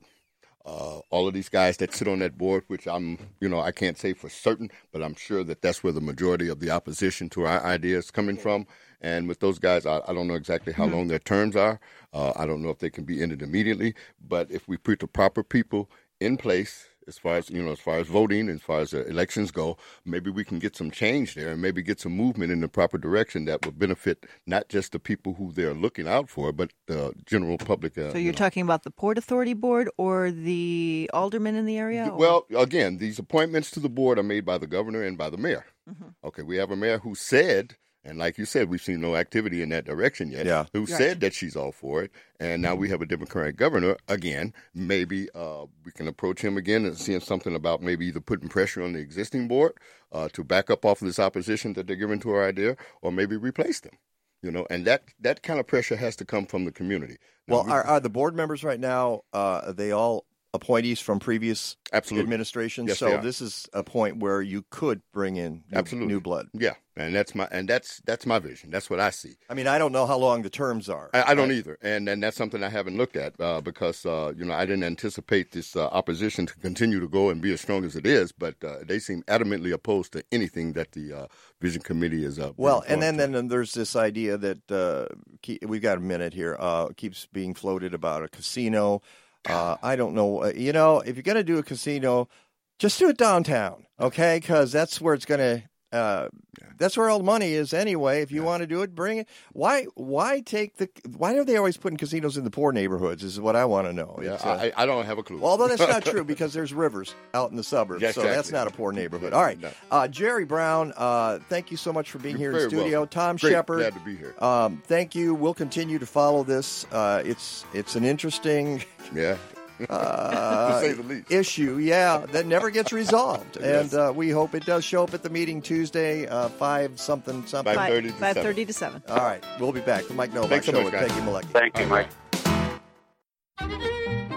Uh, all of these guys that sit on that board, which I'm, you know, I can't say for certain, but I'm sure that that's where the majority of the opposition to our idea is coming from. And with those guys, I, I don't know exactly how Mhm. long their terms are. Uh, I don't know if they can be ended immediately. But if we put the proper people in place, as far as you know, as far as voting, as far as the elections go, maybe we can get some change there, and maybe get some movement in the proper direction that will benefit not just the people who they're looking out for, but the general public. Uh, So you you're know. talking about the Port Authority Board or the aldermen in the area? or- Well, again, these appointments to the board are made by the governor and by the mayor. Mm-hmm. Okay, we have a mayor who said, and like you said, we've seen no activity in that direction yet. Yeah. Who Right. said that she's all for it, and now we have a Democratic governor again. Maybe uh, we can approach him again and see something about maybe either putting pressure on the existing board uh, to back up off of this opposition that they're giving to our idea, or maybe replace them. You know, and that that kind of pressure has to come from the community. Now, Well, we- are, are the board members right now? Uh, are they all appointees from previous Absolutely. administrations? Yes, so this is a point where you could bring in new, Absolutely. new blood. yeah, and that's my and that's that's my vision. That's what I see. I mean, I don't know how long the terms are. I, I don't either, and and that's something I haven't looked at uh, because uh, you know I didn't anticipate this uh, opposition to continue to go and be as strong as it is. But uh, they seem adamantly opposed to anything that the uh, Vision Committee is. Uh, Well, and then, then there's this idea that uh, keep, we've got a minute here. Uh, keeps being floated about a casino. Uh, I don't know. Uh, you know, if you're going to do a casino, just do it downtown, okay? Because that's where it's going to Uh, That's where all the money is anyway. If you want to do it, bring it. Why? Why take the? Why are they always putting casinos in the poor neighborhoods? Is what I want to know. Yeah, uh, I, I don't have a clue. Although that's not true because there's rivers out in the suburbs, Yeah, so that's not a poor neighborhood. All right, uh, Jerry Brown, uh, thank you so much for being You're here in studio. welcome. Tom Great, Shepherd, glad to be here. Um, thank you. We'll continue to follow this. Uh, it's it's an interesting. Yeah. Uh, To say the least. issue, yeah, that never gets resolved, Yes. and uh, we hope it does show up at the meeting Tuesday, uh, five something something. 5:30 to 5.30 to 7. All right, we'll be back. The Mike Nowak Thanks so much, with guys. Peggy Malecki. Thank you, Mike.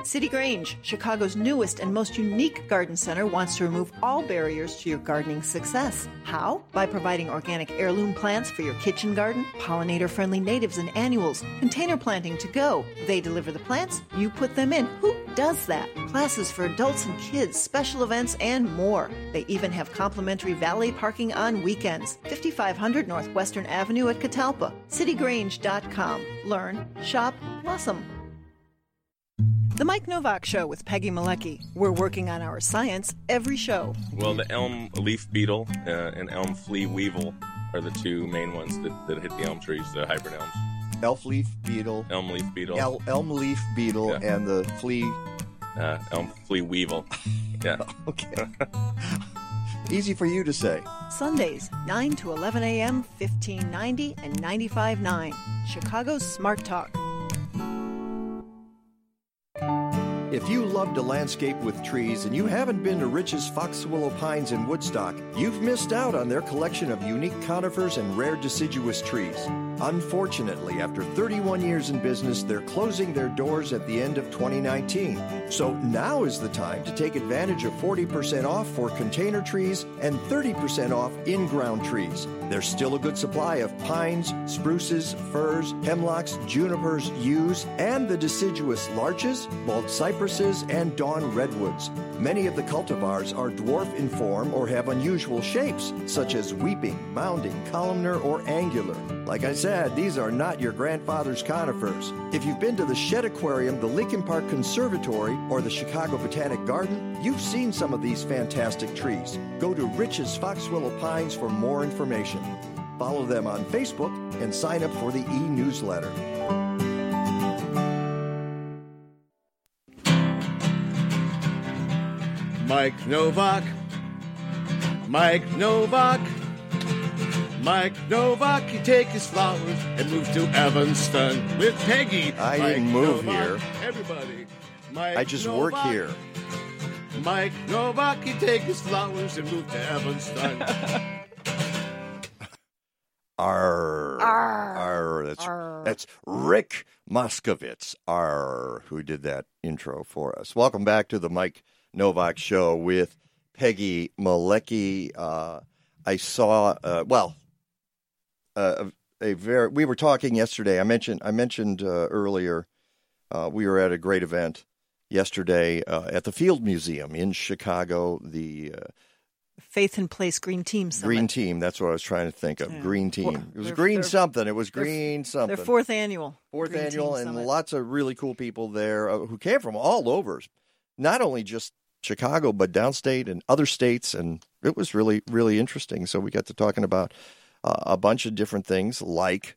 City Grange, Chicago's newest and most unique garden center, wants to remove all barriers to your gardening success. How? By providing organic heirloom plants for your kitchen garden, pollinator friendly natives and annuals, container planting to go. They deliver the plants, you put them in. Who does that? Classes for adults and kids, special events, and more. They even have complimentary valet parking on weekends. 5500 Northwestern Avenue at Catalpa. CityGrange.com. Learn, shop, blossom. The Mike Nowak Show with Peggy Malecki. We're working on our science every show. Well, the elm leaf beetle uh, and elm flea weevil are the two main ones that, that hit the elm trees, the hybrid elms. Elf leaf beetle, Elm leaf beetle, el- elm leaf beetle, Yeah. and the flea. uh, elm flea weevil. Yeah. okay. Easy for you to say. Sundays, 9 to 11 a.m., 1590 and 95.9. Chicago's Smart Talk. If you love to landscape with trees and you haven't been to Rich's Fox Willow Pines in Woodstock, you've missed out on their collection of unique conifers and rare deciduous trees. Unfortunately, after 31 years in business, they're closing their doors at the end of 2019. So now is the time to take advantage of 40% off for container trees and 30% off in ground trees. There's still a good supply of pines, spruces, firs, hemlocks, junipers, yews, and the deciduous larches, bald cypresses, and dawn redwoods. Many of the cultivars are dwarf in form or have unusual shapes, such as weeping, mounding, columnar, or angular. Like I said, these are not your grandfather's conifers. If you've been to the Shedd Aquarium, the Lincoln Park Conservatory, or the Chicago Botanic Garden, you've seen some of these fantastic trees. Go to Rich's Fox Willow Pines for more information. Follow them on Facebook and sign up for the e newsletter. Mike Nowak. Mike Nowak. Mike Nowak, he take his flowers and move to Evanston with Peggy. I Mike didn't move Nowak, here. Everybody. Mike I just work Nowak. here. Mike Nowak, he take his flowers and move to Evanston. Arr. Arr. That's, that's Rick Moskovitz, Arr, who did that intro for us. Welcome back to the Mike Nowak Show with Peggy Malecki. Uh, I saw, uh, well, a, a very, we were talking yesterday. I mentioned, I mentioned uh, earlier, uh, we were at a great event yesterday uh, at the Field Museum in Chicago. The uh, Faith and Place Green Team Summit. Green Team. That's what I was trying to think of. Yeah. Green Team. Well, it was green something. It was green something. Their fourth annual. Fourth Green annual, and Summit. lots of really cool people there uh, who came from all over, not only just Chicago, but downstate and other states. And it was really, really interesting. So we got to talking about uh, a bunch of different things like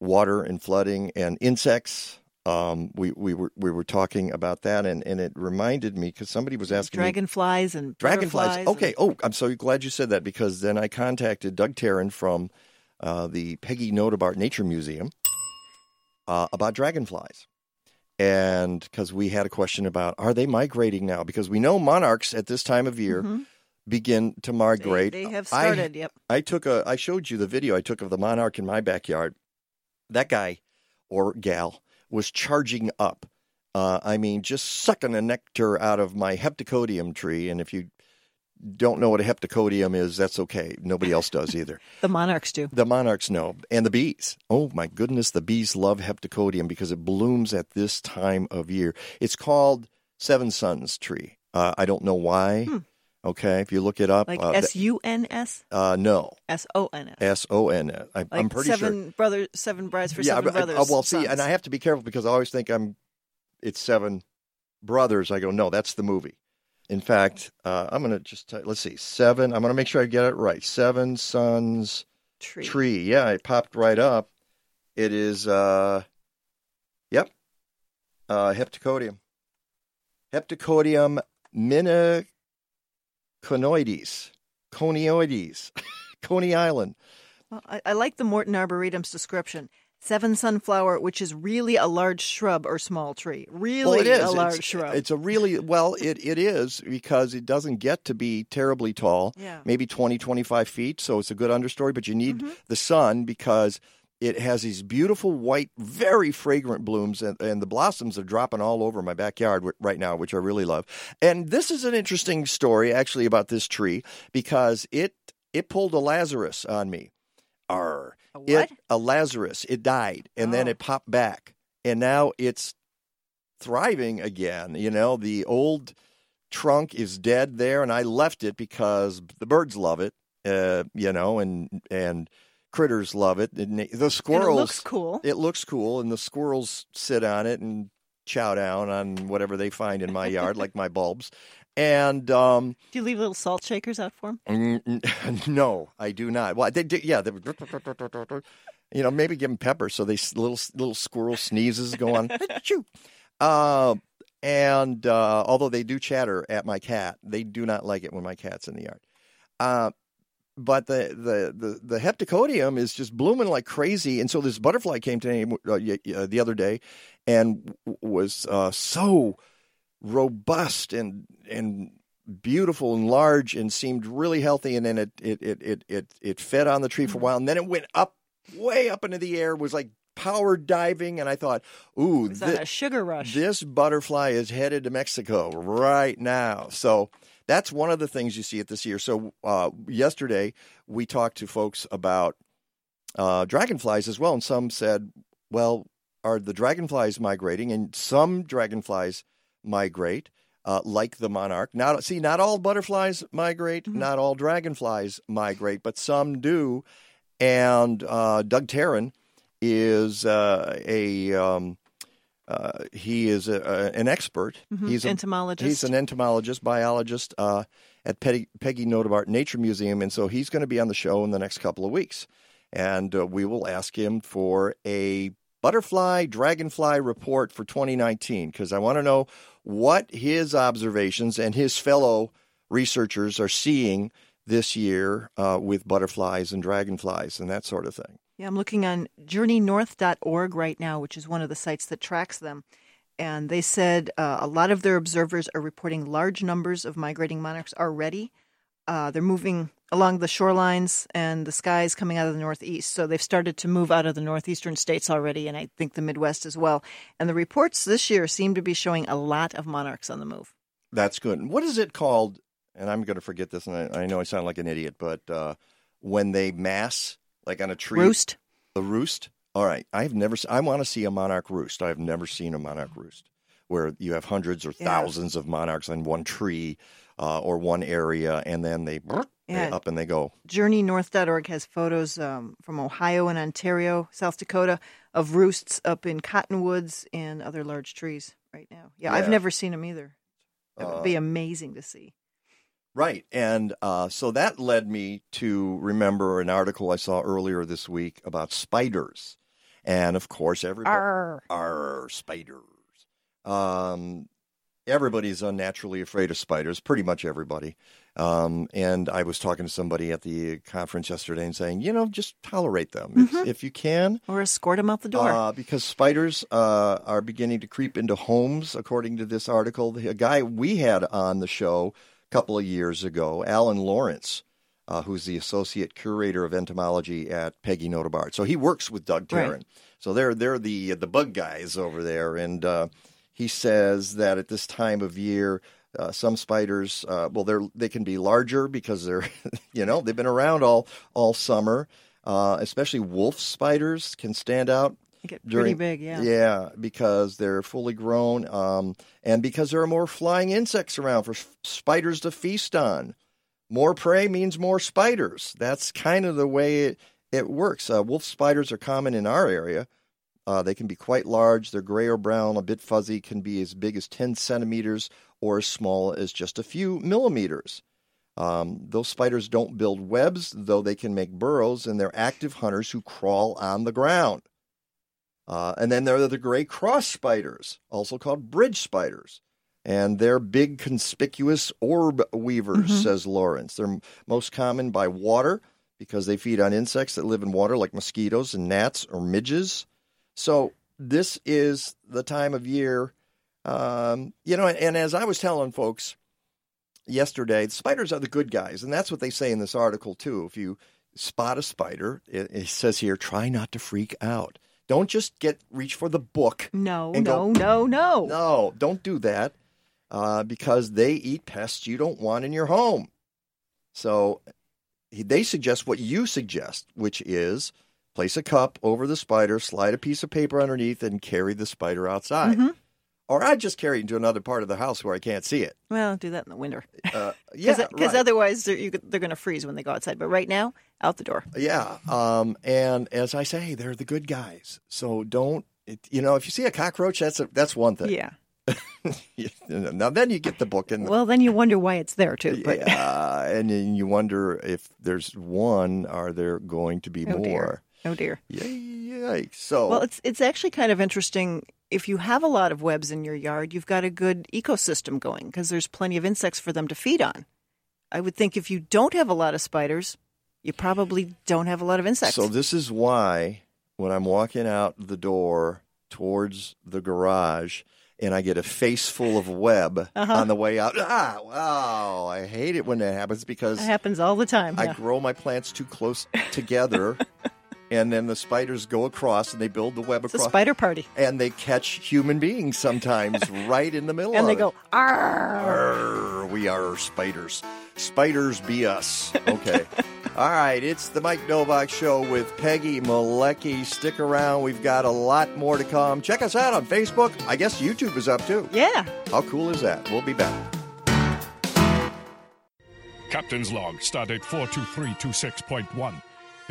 water and flooding and insects. Um, we, we were we were talking about that, and, and it reminded me because somebody was asking me Dragonflies and Dragonflies. Okay. Oh, I'm so glad you said that because then I contacted Doug Taron from uh, the Peggy Notebaert Nature Museum uh, about dragonflies. And because we had a question about are they migrating now? Because we know monarchs at this time of year Mhm. Begin to migrate. They have I- started, yep. I took a. I showed you the video I took of the monarch in my backyard. That guy or gal was charging up. Uh, I mean, just sucking the nectar out of my heptacodium tree. And if you don't know what a heptacodium is, that's okay. Nobody else does either. The monarchs do. The monarchs know, and the bees. Oh my goodness, the bees love heptacodium because it blooms at this time of year. It's called Seven Suns tree. Uh, I don't know why. Okay, if you look it up. Like uh, S U N S? uh, no, S O N S. S O N S. I- Like I'm pretty seven sure. brothers, seven brides for yeah, seven I- I- brothers. well, see, and. I have to be careful because I always think I'm. It's seven brothers. I go, no, that's the movie. in fact, uh, I'm going to just tell, let's see, seven. I'm going to make sure I get it right. Seven Sons Tree. Tree. Yeah, it popped right up. It is, uh, yep, uh, Heptacodium. Heptacodium miniconoides. Conioides. Coney Island. Well, I, I like the Morton Arboretum's description. Seven sunflower, which is really a large shrub or small tree. Really well, it is. a large it's, shrub. It's a really, well, it, it is because it doesn't get to be terribly tall, Yeah. maybe 20, 25 feet. So it's a good understory, but you need Mm-hmm. the sun because it has these beautiful white, very fragrant blooms, and, and the blossoms are dropping all over my backyard right now, which I really love. And this is an interesting story, actually, about this tree because it it pulled a Lazarus on me. Arr. A It, what? a Lazarus. It died, and then Oh. it popped back, and now it's thriving again. You know, the old trunk is dead there, and I left it because the birds love it. Uh, you know, and and critters love it. And the squirrels. looks cool. It looks cool, and the squirrels sit on it and chow down on whatever they find in my yard, like my bulbs. And um, Do you leave little salt shakers out for them? Mm, No, I do not. Well, they do. Yeah, they, you know, maybe give them pepper so they little little squirrel sneezes go on. Uh, and uh, although they do chatter at my cat, they do not like it when my cat's in the yard. Uh, but the, the the the heptacodium is just blooming like crazy, and so this butterfly came to me uh, y- y- the other day, and w- was uh, so robust and and beautiful and large and seemed really healthy. And then it it it it it, it fed on the tree for a while. And then it went up way up into the air was like power diving. And I thought ooh It's on thi- a sugar rush. this butterfly is headed to Mexico right now. So that's one of the things you see it this year so uh, yesterday we talked to folks about uh, dragonflies as well and some said well are the dragonflies migrating and some dragonflies migrate uh, like the monarch. Not see, not all butterflies migrate, not all dragonflies migrate, but some do. And uh, Doug Taron is uh, a um, uh, he is a, a, an expert. Mhm. He's a, Entomologist. He's an entomologist, biologist uh, at Peggy, Peggy Notebaert Nature Museum, and so he's going to be on the show in the next couple of weeks, and uh, we will ask him for a butterfly dragonfly report for 2019 because I want to know what his observations and his fellow researchers are seeing this year uh, with butterflies and dragonflies and that sort of thing. Yeah, I'm looking on journeynorth.org right now, which is one of the sites that tracks them. And they said uh, a lot of their observers are reporting large numbers of migrating monarchs already. Uh, they're moving along the shorelines and the skies coming out of the northeast. So they've started to move out of the northeastern states already, and I think the Midwest as well. And the reports this year seem to be showing a lot of monarchs on the move. That's good. What is it called? And I'm going to forget this, and I, I know I sound like an idiot, but uh, when they mass, like on a tree, Roost? the roost. All right, I've never. I want to see a monarch roost. I've never seen a monarch roost where you have hundreds or Yeah. thousands of monarchs on one tree uh, or one area, and then they, they Yeah. up and they go. JourneyNorth.org has photos um, from Ohio and Ontario, South Dakota, of roosts up in cottonwoods and other large trees right now. Yeah, I've never seen them either. It would be Uh, amazing to see. Right. And uh, so that led me to remember an article I saw earlier this week about spiders. And of course, everybody Arr. are spiders. Um, everybody's unnaturally afraid of spiders, pretty much everybody. Um, and I was talking to somebody at the conference yesterday and saying, you know, just tolerate them It's- if you can. Or escort them out the door. Uh, because spiders uh, are beginning to creep into homes, according to this article. The- A guy we had on the show couple of years ago, Alan Lawrence, uh, who's the associate curator of entomology at Peggy Notebaert. So he works with Doug Right. So they're they're the the bug guys over there, and uh, he says that at this time of year. Uh, some spiders, uh, well, they're they can be larger because they're, you know, they've been around all all summer. Uh, especially wolf spiders can stand out They get pretty big, yeah. Yeah, because they're fully grown, um, and because there are more flying insects around for spiders to feast on. More prey means more spiders. That's kind of the way it, it works. Uh, wolf spiders are common in our area. Uh, they can be quite large. They're gray or brown, a bit fuzzy, can be as big as 10 centimeters or as small as just a few millimeters. Um, those spiders don't build webs, though they can make burrows, and they're active hunters who crawl on the ground. Uh, and then there are the gray cross spiders, also called bridge spiders. And they're big, conspicuous orb weavers, Mhm. says Lawrence. They're m- most common by water because they feed on insects that live in water, like mosquitoes and gnats or midges. So, this is the time of year, um, you know, and, and as I was telling folks, yesterday, spiders are the good guys, and that's what they say in this article too. If you spot a spider, it, it says here, try not to freak out. Don't just get reach for the book. No, no, go, no, no. no. Don't do that uh, because they eat pests you don't want in your home. So they suggest what you suggest, which is place a cup over the spider, slide a piece of paper underneath, and carry the spider outside. Mhm. Or I'd just carry it into another part of the house where I can't see it. Well, do that in the winter. Uh, yeah, Because right. otherwise they're, you, they're going to freeze when they go outside. But right now, out the door. Yeah. Um, and as I say, they're the good guys. So don't, it, you know, if you see a cockroach, that's a, that's one thing. Yeah. now then you get the book and Well, then you wonder why it's there, too. But yeah, and then you wonder if there's one, are there going to be Oh, dear. more? Oh, dear. Yikes. So Well, it's it's actually kind of interesting. If you have a lot of webs in your yard, you've got a good ecosystem going because there's plenty of insects for them to feed on. I would think if you don't have a lot of spiders, you probably don't have a lot of insects. So this is why when I'm walking out the door towards the garage and I get a face full of web Uh-huh. on the way out. Ah, wow! I hate it when that happens because it happens all the time. I yeah. grow my plants too close together, and then the spiders go across and they build the web It's a spider party. and they catch human beings sometimes right in the middle And of they it. go, Arr! Arr, we are spiders. Spiders be us. Okay. All right, it's the Mike Nowak Show with Peggy Malecki. Stick around. We've got a lot more to come. Check us out on Facebook. I guess YouTube is up too. Yeah. How cool is that? We'll be back. Captain's log, stardate 42326.1.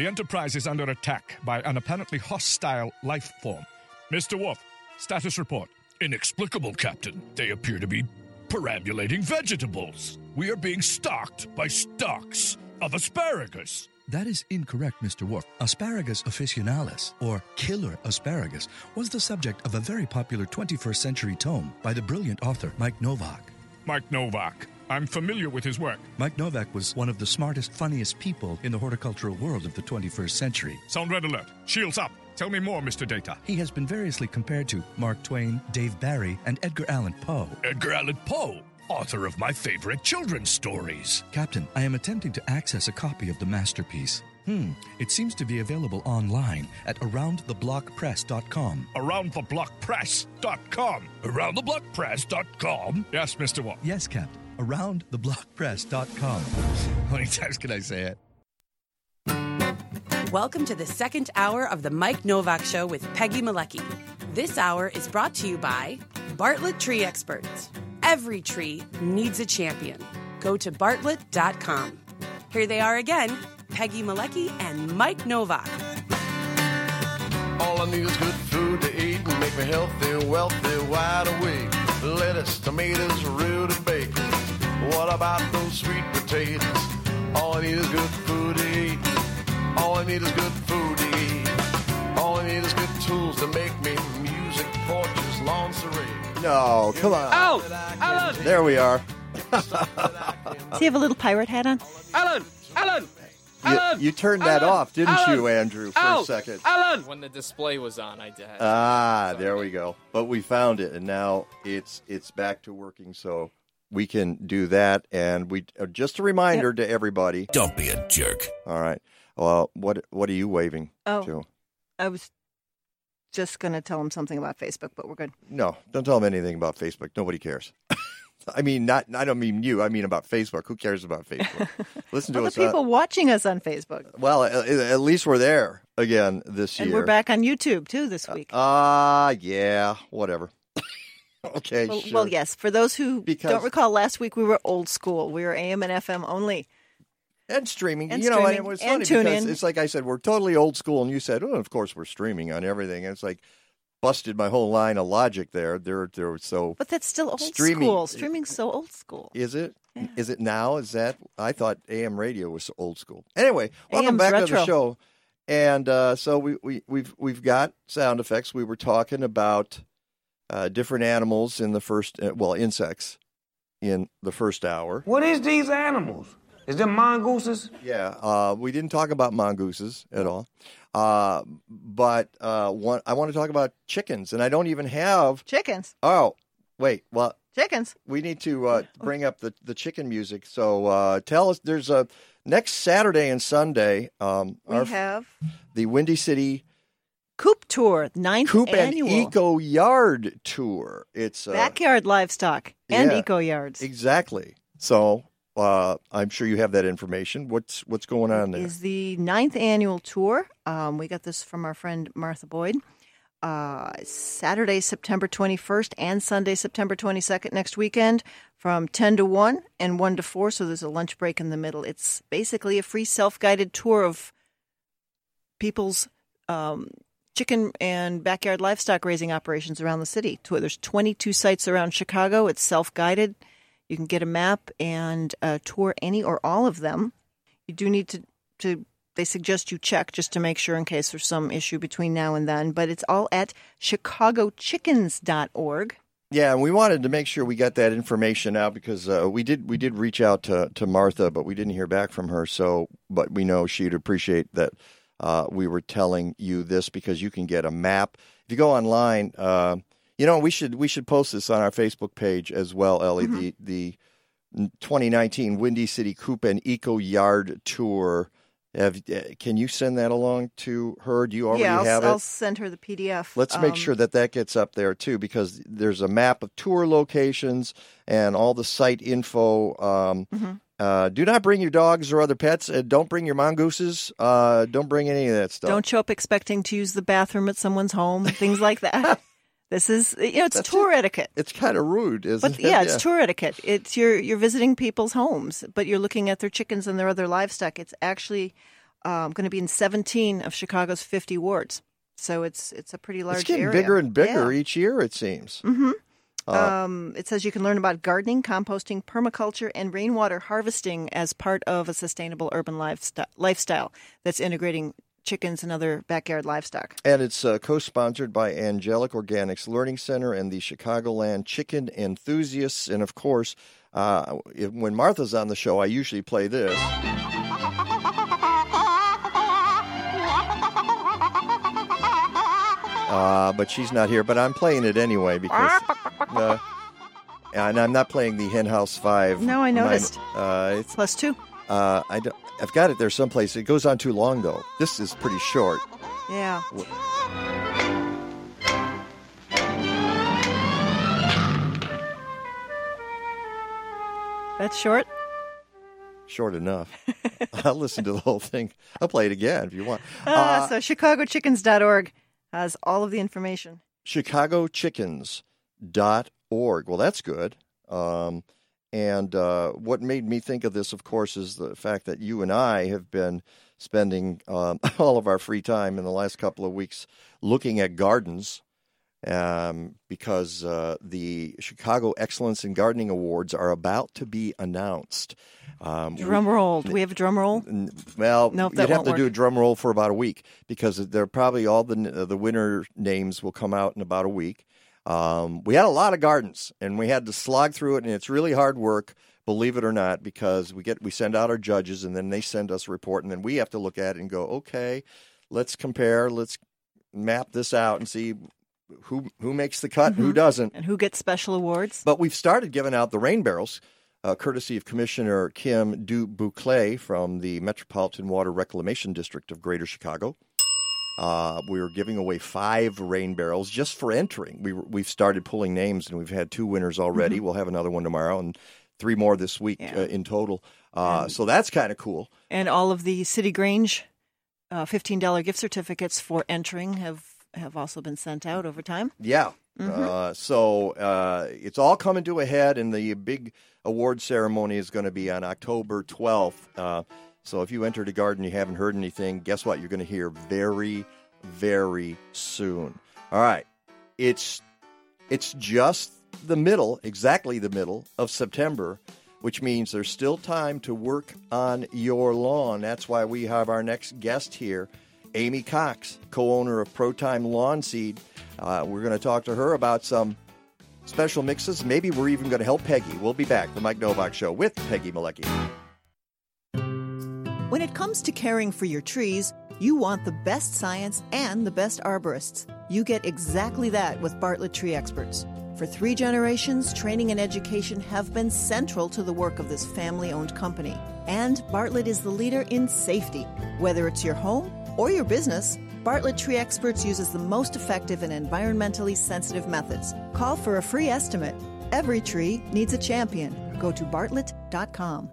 The Enterprise is under attack by an apparently hostile life form. Mr. Worf, status report. Inexplicable, Captain. They appear to be perambulating vegetables. We are being stalked by stalks of asparagus. That is incorrect, Mr. Worf. Asparagus officinalis, or killer asparagus, was the subject of a very popular 21st century tome by the brilliant author Mike Nowak. Mike Nowak. I'm familiar with his work. Mike Nowak was one of the smartest, funniest people in the horticultural world of the 21st century. Sound red alert. Shields up. Tell me more, Mr. Data. He has been variously compared to Mark Twain, Dave Barry, and Edgar Allan Poe. Edgar Allan Poe, author of my favorite children's stories. Captain, I am attempting to access a copy of the masterpiece. Hmm, it seems to be available online at aroundtheblockpress.com. AroundTheBlockPress.com. AroundTheBlockPress.com? Yes, Mr. Worf. Yes, Captain. Aroundtheblockpress.com. How many times can I say it? Welcome to the second hour of the Mike Nowak Show with Peggy Malecki. This hour is brought to you by Bartlett Tree Experts. Every tree needs a champion. Go to bartlett.com. Here they are again Peggy Malecki and Mike Nowak. All I need is good food to eat and make me healthy, wealthy, wide awake. Lettuce, tomatoes, root and bacon. What about those sweet potatoes? All I need is good food to eat. All I need is good food to eat. All I need is good tools to make me music, porches, lawn serene. No, come on. Out! Alan! There we are. Does he have a little pirate hat on? Alan! Alan! You, you turned that Alan! off, didn't Alan! you, Andrew, for a second? Alan! When the display was on, I did. Ah, there we go. But we found it, and now it's it's back to working. So we can do that. And we uh, just a reminder to everybody. Don't be a jerk. All right. Well, what what are you waving Oh. to? I was just going to tell him something about Facebook, but we're good. No, don't tell him anything about Facebook. Nobody cares. I mean, not. I don't mean you. I mean about Facebook. Who cares about Facebook? Listen to Well, us. the uh, people watching us on Facebook. well, at, at least we're there again this And year. we're back on YouTube, too, this week. Ah, yeah, whatever. okay, well, sure. well, yes. For those who Because- don't recall, last week we were old school. We were AM and FM only. and streaming. And you know, and it was and funny tune because in. it's like I said, we're totally old school, and you said, "Oh, of course we're streaming on everything." And it's like, busted my whole line of logic there. There, there. So But that's still old Streaming- school. Streaming's so old school. is it? Is it now? Is that? I thought AM radio was old school. Anyway, welcome AM's back to the show. And uh, so we, we we've we've got sound effects. We were talking about uh, different animals in the first, uh, well, insects in the first hour. What is these animals? Is them mongooses? Yeah, uh, we didn't talk about mongooses at all. Uh, but uh, one, I want to talk about chickens, and I don't even have chickens. Oh, wait, well, chickens. We need to uh, bring up the, the chicken music. So uh, tell us, there's a next Saturday and Sunday. Um, We our- have the Windy City Coop Tour, ninth Coop annual. and Eco Yard Tour. It's uh, Backyard livestock and yeah, eco yards. Exactly. So uh, I'm sure you have that information. What's what's going on there? is the ninth annual tour. Um, we got this from our friend Martha Boyd. Uh, Saturday, September 21st and Sunday, September 22nd next weekend from 10 to 1 and 1 to 4. So there's a lunch break in the middle. It's basically a free self guided tour of people's um, chicken and backyard livestock raising operations around the city. There's 22 sites around Chicago. It's self guided. You can get a map and uh, tour any or all of them. You do need to, to, they suggest you check just to make sure in case there's some issue between now and then, but it's all at chicagochickens.org. Yeah, and we wanted to make sure we got that information out because uh, we did we did reach out to, to Martha, but we didn't hear back from her. So, but we know she'd appreciate that uh, we were telling you this because you can get a map if you go online. Uh, you know, we should we should post this on our Facebook page as well, Ellie. The the 2019 Windy City Coop and Eco Yard Tour. Have, uh, can you send that along to her? Do you already yeah, I'll, have I'll it? send her the PDF. Let's make Um, sure that that gets up there too, because there's a map of tour locations and all the site info. Um, Mhm. Uh, do not bring your dogs or other pets. Uh, don't bring your mongooses. Uh, don't bring any of that stuff. Don't show up expecting to use the bathroom at someone's home, things like that. this is, you know, it's That's tour etiquette. It's kind of rude, isn't But it? yeah, it's tour etiquette. It's you're you're visiting people's homes, but you're looking at their chickens and their other livestock. It's actually um, going to be in 17 of Chicago's 50 wards, so it's it's a pretty large It's getting area. bigger and bigger each year. It seems. hmm Uh, um, it says you can learn about gardening, composting, permaculture, and rainwater harvesting as part of a sustainable urban lifestyle, lifestyle that's integrating chickens and other backyard livestock. And it's uh, co-sponsored by Angelic Organics Learning Center and the Chicagoland Chicken Enthusiasts. And of course, uh, when Martha's on the show, I usually play this. Uh, but she's not here. But I'm playing it anyway because, uh, and I'm not playing the Hen House Five. No, I noticed. uh, it's Plus two. Uh, I don't, I've got it there someplace. It goes on too long though. This is pretty short. Yeah. That's short. Short enough. I'll listen to the whole thing. I'll play it again if you want. Uh, Uh, so chicagochickens.org has all of the information. ChicagoChickens.org. Well, that's good. Um, and uh, what made me think of this, of course, is the fact that you and I have been spending um, all of our free time in the last couple of weeks looking at gardens um, because uh, the Chicago Excellence in Gardening Awards are about to be announced. Um, we- Drum roll. Do we have a drum roll? well, Nope, you'd have to do a work. drum roll for about a week because they're probably all the uh, the winner names will come out in about a week. Um, we had a lot of gardens and we had to slog through it, and it's really hard work, believe it or not, because we get we send out our judges and then they send us a report, and then we have to look at it and go, okay, let's compare, let's map this out and see who who makes the cut, and who Mhm. doesn't. And who gets special awards? But we've started giving out the rain barrels, uh, courtesy of Commissioner Kim Du Buclet from the Metropolitan Water Reclamation District of Greater Chicago. Uh, we were giving away five rain barrels just for entering. We we've started pulling names, and we've had two winners already. Mhm. We'll have another one tomorrow, and three more this week uh, in total. Uh, so that's kind of cool. And all of the City Grange uh, $15 gift certificates for entering have, have also been sent out over time. Yeah. Mhm. Uh, so uh, it's all coming to a head, and the big award ceremony is going to be on October 12th. Uh, so if you entered a garden, you haven't heard anything, guess what? You're going to hear very, very soon. All right. it's it's just the middle, exactly the middle of September, which means there's still time to work on your lawn. That's why we have our next guest here, Amy Cox, co-owner of ProTime Lawn Seed. Uh, we're going to talk to her about some special mixes. Maybe we're even going to help Peggy. We'll be back. The Mike Nowak Show with Peggy Malecki. When it comes to caring for your trees, you want the best science and the best arborists. You get exactly that with Bartlett Tree Experts. For three generations, training and education have been central to the work of this family owned company. And Bartlett is the leader in safety. Whether it's your home or your business, Bartlett Tree Experts uses the most effective and environmentally sensitive methods. Call for a free estimate. Every tree needs a champion. Go to bartlett.com.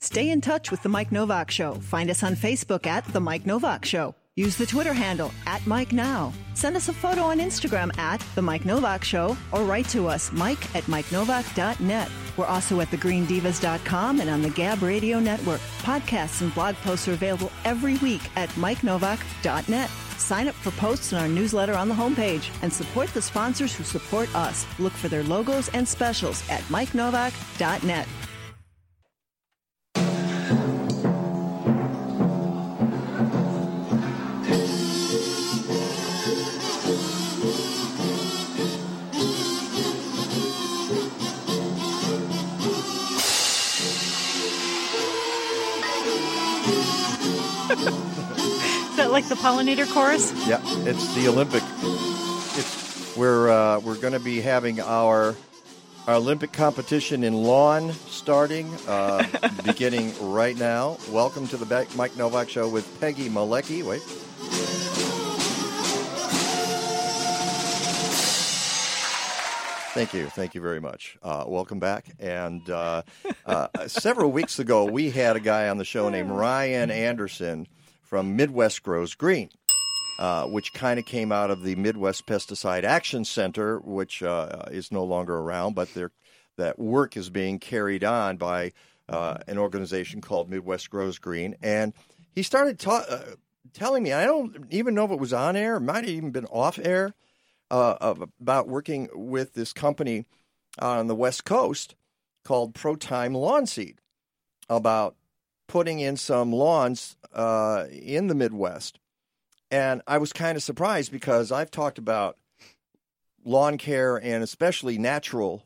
Stay in touch with The Mike Nowak Show. Find us on Facebook at The Mike Nowak Show. Use the Twitter handle at Mike Now. Send us a photo on Instagram at The Mike Nowak Show or write to us, Mike at MikeNowak.net. We're also at thegreendivas.com and on the Gab Radio Network. Podcasts and blog posts are available every week at MikeNowak.net. Sign up for posts in our newsletter on the homepage and support the sponsors who support us. Look for their logos and specials at MikeNowak.net. that like the pollinator chorus? Yeah, it's the Olympic. It's we're uh, we're going to be having our our Olympic competition in lawn starting uh, beginning right now. Welcome to the Mike Nowak Show with Peggy Malecki. Wait. Thank you. Thank you very much. Uh, welcome back. And uh, uh, several weeks ago, we had a guy on the show named Ryan Anderson from Midwest Grows Green, uh, which kind of came out of the Midwest Pesticide Action Center, which uh, is no longer around, but that work is being carried on by uh, an organization called Midwest Grows Green. And he started ta- uh, telling me, I don't even know if it was on air, it might have even been off air uh, of, about working with this company on the West Coast called ProTime Lawn Seed about putting in some lawns uh, in the Midwest. And I was kind of surprised because I've talked about lawn care and especially natural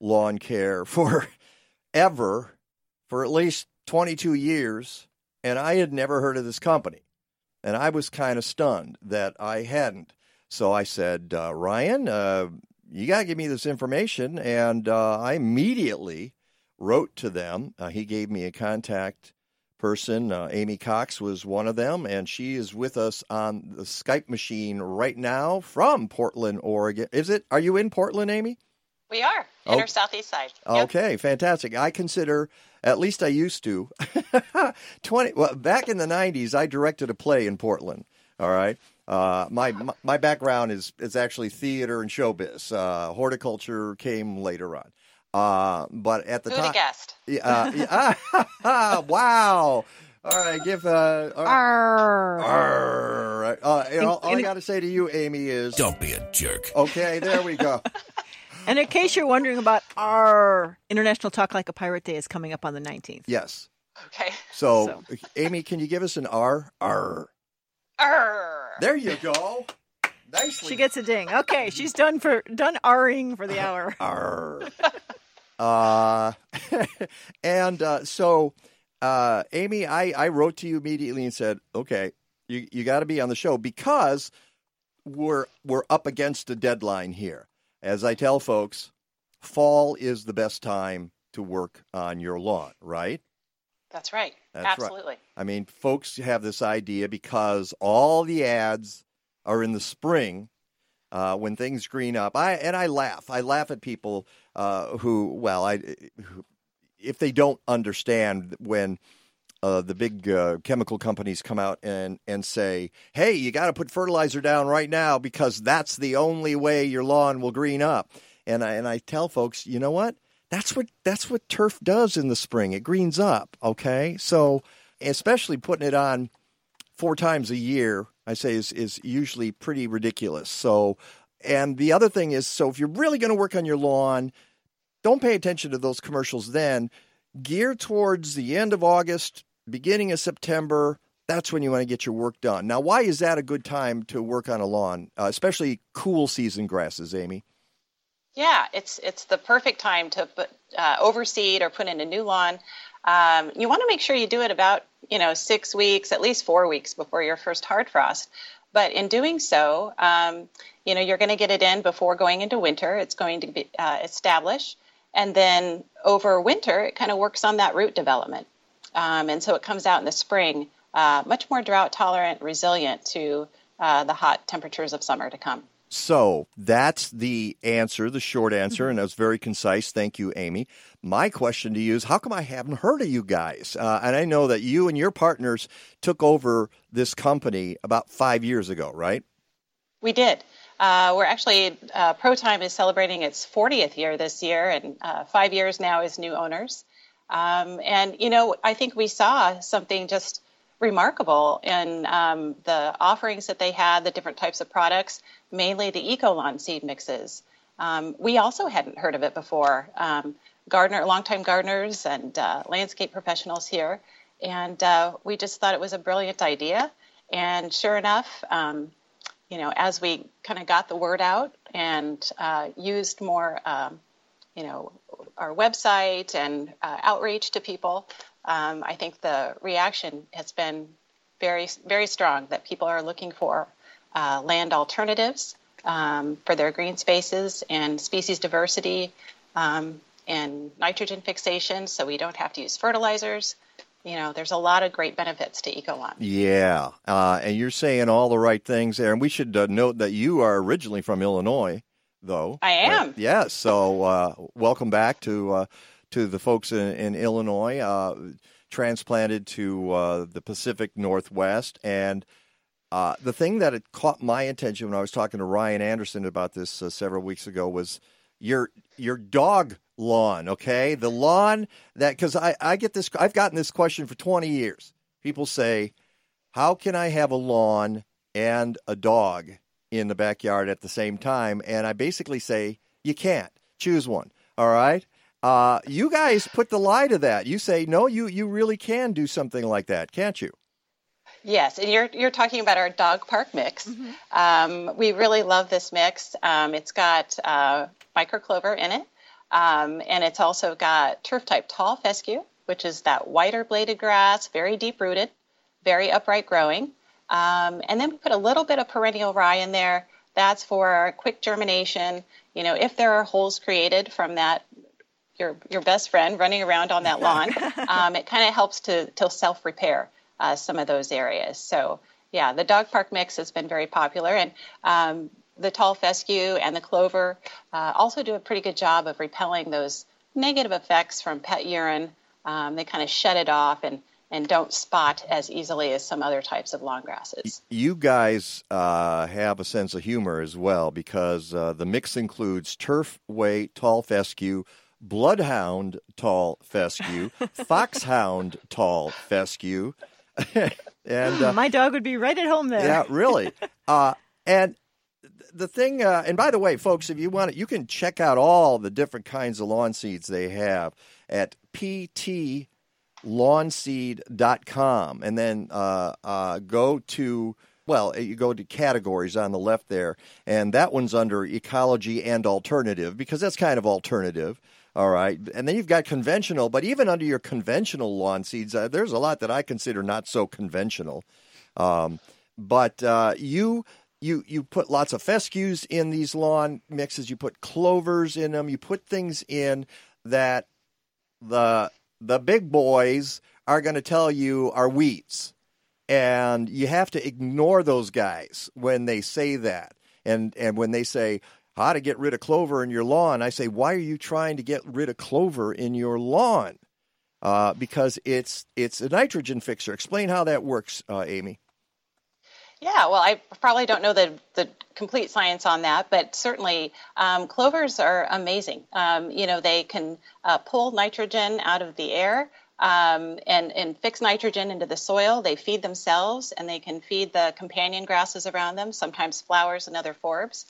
lawn care for ever, for at least 22 years, and I had never heard of this company. And I was kind of stunned that I hadn't. So I said, uh, Ryan, uh, you got to give me this information. And uh, I immediately wrote to them. Uh, he gave me a contact person. Uh, Amy Cox was one of them, and she is with us on the Skype machine right now from Portland, Oregon. Is it? Are you in Portland, Amy? We are in Oh. our southeast side. Yep. Okay, fantastic. I consider, at least I used to, twenty. Well, back in the '90s, I directed a play in Portland. All right. Uh, my my- my background is is actually theater and showbiz. Uh, horticulture came later on. Uh, but at the Who'da time, guessed? Yeah, uh, yeah, wow. All right, give uh, all right. Arr. Uh, and all, all I got to say to you, Amy, is Don't be a jerk. Okay, there we go. And in case you're wondering about our International Talk Like a Pirate Day is coming up on the 19th. yes. Okay. So, Amy, can you give us an R? R. Arr. There you go. Nicely. She gets a ding. Okay, she's done for done R-ing for the hour. R. uh, and uh, so, uh, Amy, I, I wrote to you immediately and said, okay, you, you got to be on the show because we're we're up against a deadline here. As I tell folks, fall is the best time to work on your lawn, right? That's right. That's right. Absolutely. I mean, folks have this idea because all the ads are in the spring uh, when things green up. I and I laugh. I laugh at people uh, who, well, I if they don't understand when. Uh, the big uh, chemical companies come out and, and say, hey, you got to put fertilizer down right now because that's the only way your lawn will green up. And I, and I tell folks, you know what? That's what that's what turf does in the spring. It greens up. Okay, so especially putting it on four times a year, I say is is usually pretty ridiculous. So and the other thing is, so if you're really going to work on your lawn, don't pay attention to those commercials then. Gear towards the end of August, beginning of September. That's when you want to get your work done. Now, why is that a good time to work on a lawn, uh, especially cool season grasses, Amy? Yeah, it's it's the perfect time to put, uh, overseed or put in a new lawn. Um, you want to make sure you do it about you know six weeks, at least four weeks before your first hard frost. But in doing so, um, you know you're going to get it in before going into winter. It's going to be uh, established, and then over winter, it kind of works on that root development, um, and so it comes out in the spring uh, much more drought tolerant, resilient to uh, the hot temperatures of summer to come. So that's the answer, the short answer, and that was very concise. Thank you, Amy. My question to you is how come I haven't heard of you guys? Uh, and I know that you and your partners took over this company about five years ago, right? We did. Uh, we're actually, uh, ProTime is celebrating its 40th year this year, and uh, five years now as new owners. Um, and, you know, I think we saw something just remarkable in um, the offerings that they had, the different types of products, mainly the eco lawn seed mixes. Um, we also hadn't heard of it before. Um, gardener, longtime gardeners and uh, landscape professionals here, and uh, we just thought it was a brilliant idea. And sure enough, um, you know, as we kind of got the word out and uh, used more, um, you know, our website and uh, outreach to people, um, I think the reaction has been very, very strong that people are looking for uh, land alternatives um, for their green spaces and species diversity um, and nitrogen fixation so we don't have to use fertilizers. You know, there's a lot of great benefits to eco lawn. Yeah, uh, and you're saying all the right things there. And we should uh, note that you are originally from Illinois, though. I am. Yes. Yeah, so uh, welcome back to uh, to the folks in, in Illinois, uh, transplanted to uh, the Pacific Northwest. And uh, the thing that had caught my attention when I was talking to Ryan Anderson about this uh, several weeks ago was your your dog lawn. Okay, the lawn that because I I get this I've gotten this question for twenty years. People say, "How can I have a lawn and a dog in the backyard at the same time?" And I basically say, "You can't. Choose one." All right. Uh, you guys put the lie to that. You say no. You you really can do something like that, can't you? Yes, and you're you're talking about our dog park mix. Mm-hmm. Um, we really love this mix. Um, it's got uh, microclover in it, um, and it's also got turf type tall fescue, which is that whiter bladed grass, very deep rooted, very upright growing. Um, and then we put a little bit of perennial rye in there. That's for quick germination. You know, if there are holes created from that your your best friend running around on that lawn, um, it kind of helps to to self repair uh, some of those areas. So yeah, the dog park mix has been very popular, and um, the tall fescue and the clover uh, also do a pretty good job of repelling those negative effects from pet urine. Um, they kind of shut it off and and don't spot as easily as some other types of lawn grasses. You guys uh, have a sense of humor as well because uh, the mix includes turf way tall fescue bloodhound tall fescue, foxhound tall fescue, and uh, my dog would be right at home there. Yeah, really. Uh, and the thing, uh, and by the way, folks, if you want it, you can check out all the different kinds of lawn seeds they have at ptlawnseed.com, and then uh, uh, go to well, you go to categories on the left there, and that one's under ecology and alternative because that's kind of alternative. All right. And then you've got conventional, but even under your conventional lawn seeds, uh, there's a lot that I consider not so conventional. Um, but uh, you you you put lots of fescues in these lawn mixes. You put clovers in them. You put things in that the the big boys are going to tell you are weeds, and you have to ignore those guys when they say that. And and when they say, how to get rid of clover in your lawn. I say, why are you trying to get rid of clover in your lawn? Uh, because it's it's a nitrogen fixer. Explain how that works, uh, Amy. Yeah, well, I probably don't know the, the complete science on that, but certainly um, clovers are amazing. Um, you know, they can uh, pull nitrogen out of the air um, and, and fix nitrogen into the soil. They feed themselves and they can feed the companion grasses around them, sometimes flowers and other forbs.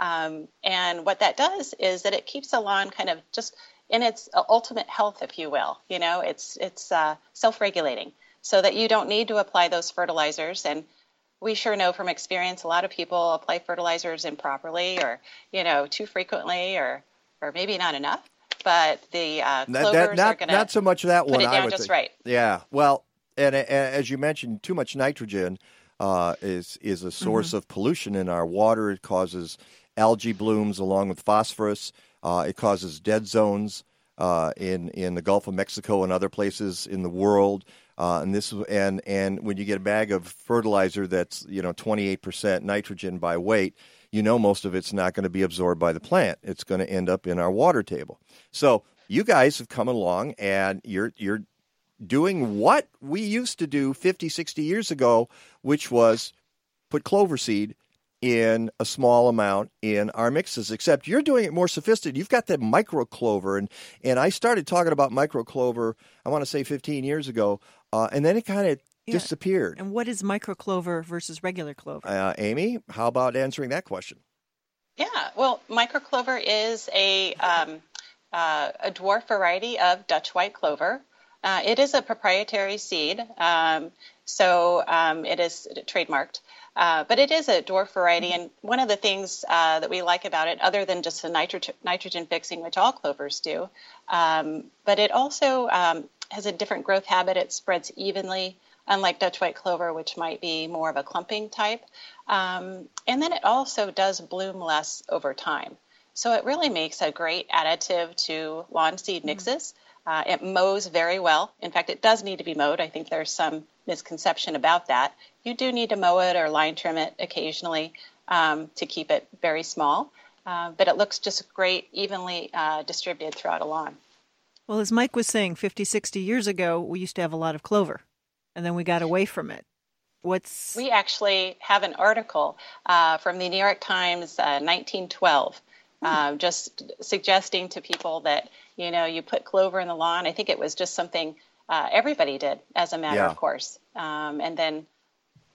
Um, and what that does is that it keeps the lawn kind of just in its ultimate health, if you will. You know, it's it's uh, self-regulating, so that you don't need to apply those fertilizers. And we sure know from experience, a lot of people apply fertilizers improperly, or you know, too frequently, or or maybe not enough. But the uh, clovers that- are not, going to not so much that put one. it I would just think. right. Yeah. Well, and, and as you mentioned, too much nitrogen uh, is is a source Mm-hmm. of pollution in our water. It causes algae blooms along with phosphorus. Uh, it causes dead zones uh, in in the Gulf of Mexico and other places in the world. Uh, and this and and when you get a bag of fertilizer that's you know 28% nitrogen by weight, you know most of it's not going to be absorbed by the plant. It's going to end up in our water table. So you guys have come along and you're you're doing what we used to do 50, 60 years ago, which was put clover seed in a small amount in our mixes, except you're doing it more sophisticated. You've got that micro clover, and, and I started talking about micro clover, I want to say 15 years ago, uh, and then it kind of Yeah. disappeared. And what is micro clover versus regular clover? Uh, Amy, how about answering that question? Yeah, well, micro clover is a um, uh, a dwarf variety of Dutch white clover. Uh, it is a proprietary seed, um, so um, it is trademarked. Uh, but it is a dwarf variety, and one of the things uh, that we like about it, other than just the nitro- nitrogen fixing, which all clovers do, um, but it also um, has a different growth habit. It spreads evenly, unlike Dutch white clover, which might be more of a clumping type. Um, and then it also does bloom less over time. So it really makes a great additive to lawn seed mixes. Uh, it mows very well. In fact, it does need to be mowed. I think there's some misconception about that. You do need to mow it or line trim it occasionally um, to keep it very small, uh, but it looks just great, evenly uh, distributed throughout a lawn. Well, as Mike was saying, 50, 60 years ago, we used to have a lot of clover, and then we got away from it. What's We actually have an article uh, from the New York Times, uh, 1912, uh, just suggesting to people that you know you put clover in the lawn. I think it was just something uh, everybody did as a matter Yeah. of course, um, and then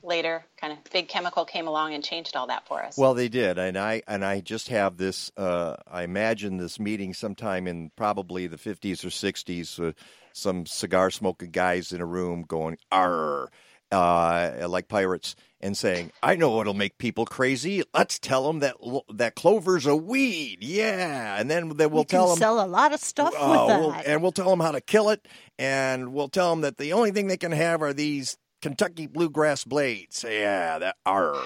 later, kind of big chemical came along and changed all that for us. Well, they did, and I and I just have this. Uh, I imagine this meeting sometime in probably the fifties or sixties. Uh, some cigar smoking guys in a room going "arr," uh, like pirates, and saying, "I know what'll make people crazy. Let's tell them that that clover's a weed." Yeah, and then then we'll we tell them. sell a lot of stuff Oh, with we'll- that. and we'll tell them how to kill it, and we'll tell them that the only thing they can have are these Kentucky bluegrass blades. Yeah, that are.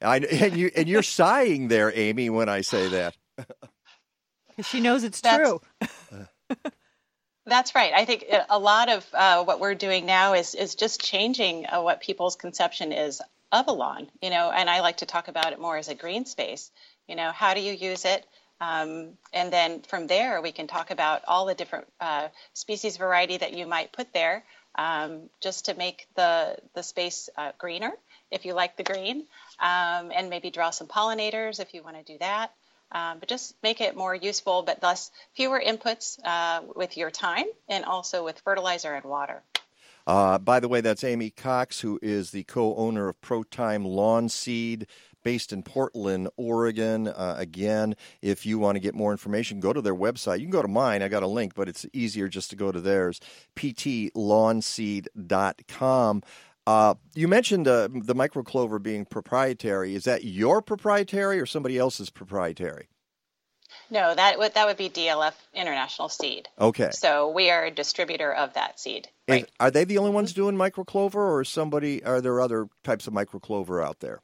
I and you and you're sighing there, Amy, when I say that. she knows it's That's- true. That's right. I think a lot of uh, what we're doing now is is just changing uh, what people's conception is of a lawn. You know, and I like to talk about it more as a green space. You know, how do you use it? Um, and then from there, we can talk about all the different uh, species variety that you might put there, um, just to make the the space uh, greener if you like the green, um, and maybe draw some pollinators if you want to do that. Um, but just make it more useful, but thus fewer inputs uh, with your time and also with fertilizer and water. Uh, by the way, that's Amy Cox, who is the co-owner of ProTime Lawn Seed. Based in Portland, Oregon. Uh, again, if you want to get more information, go to their website. You can go to mine. I got a link, but it's easier just to go to theirs, ptlawnseed.com. Uh, you mentioned uh, the microclover being proprietary. Is that your proprietary or somebody else's proprietary? No, that would that would be DLF International Seed. Okay. So we are a distributor of that seed. Is- are they the only ones doing microclover, or somebody? Are there other types of microclover out there?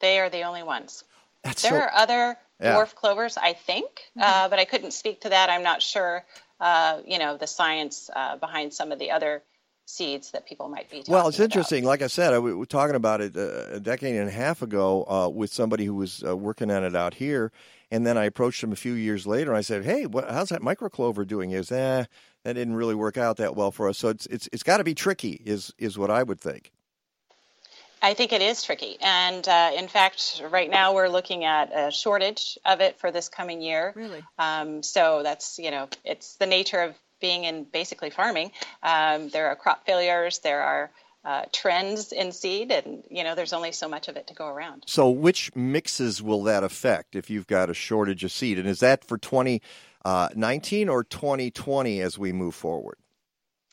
They are the only ones. That's there so- are other Yeah. dwarf clovers, I think, uh, but I couldn't speak to that. I'm not sure. Uh, you know the science uh, behind some of the other seeds that people might be. Talking Well, it's about. interesting. Like I said, I, we were talking about it uh, a decade and a half ago uh, with somebody who was uh, working on it out here, and then I approached him a few years later. and I said, "Hey, what, how's that microclover doing?" is goes, "Eh, that didn't really work out that well for us." So it's it's it's got to be tricky, is is what I would think. I think it is tricky. And uh, in fact, right now we're looking at a shortage of it for this coming year. Really? Um, so that's, you know, it's the nature of being in basically farming. Um, there are crop failures, there are uh, trends in seed, and you know, there's only so much of it to go around. So, which mixes will that affect if you've got a shortage of seed? And is that for 2019 or 2020 as we move forward?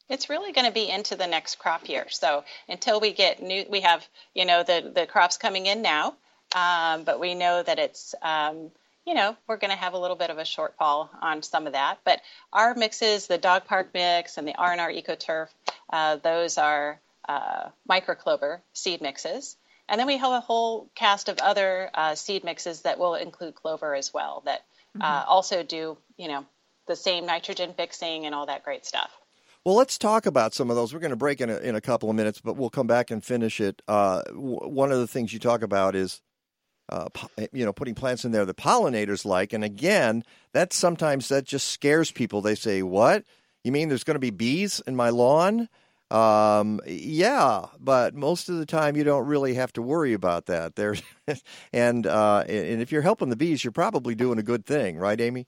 It's really going to be into the next crop year. So until we get new, we have you know the the crops coming in now, um, but we know that it's um, you know we're going to have a little bit of a shortfall on some of that. But our mixes, the Dog Park mix and the R&R EcoTurf, uh, those are uh, microclover seed mixes. And then we have a whole cast of other uh, seed mixes that will include clover as well, that uh, Mhm. also do, you know, the same nitrogen fixing and all that great stuff. Well, let's talk about some of those. We're going to break in a, in a couple of minutes, but we'll come back and finish it. Uh, w- one of the things you talk about is, uh, po- you know, putting plants in there that pollinators like. And again, that sometimes that just scares people. They say, "What? You mean there's going to be bees in my lawn?" Um, yeah, but most of the time you don't really have to worry about that. There, and uh, and if you're helping the bees, you're probably doing a good thing, right, Amy?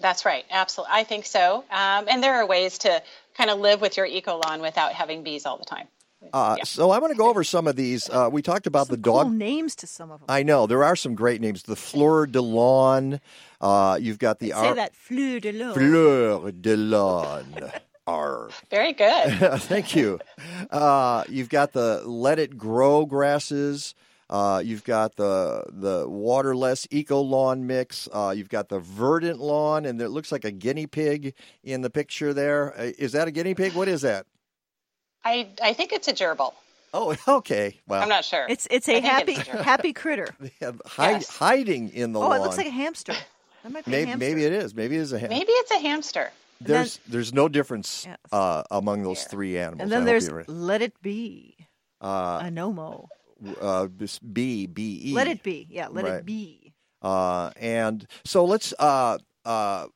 That's right. Absolutely. I think so. Um, and there are ways to kind of live with your eco lawn without having bees all the time. Uh, So I want to go over some of these. Uh, we talked about the Cool dog. names to some of them. I know there are some great names. The Fleur de Lawn. Uh, you've got the Say Ar- that fleur de l'eau. Fleur de Lawn. R. Very good. Thank you. Uh, you've got the Let It Grow grasses. Uh, you've got the the waterless eco lawn mix. Uh, you've got the verdant lawn, and it looks like a guinea pig in the picture there. Uh, that a guinea pig? What is that? I, I think it's a gerbil. Oh, okay. Well, I'm not sure. It's it's I a think happy it's a happy critter. Hide, hiding in the oh, lawn. it looks like a hamster. That might be a maybe, hamster. maybe it is. Maybe it is a ham- Maybe it's a hamster. There's there's no difference uh, among those three animals. And then there's right. let it be. uh, a nomo. Uh, this B B E. Let it be. Yeah, let Right. it be. Uh, and so let's uh, uh,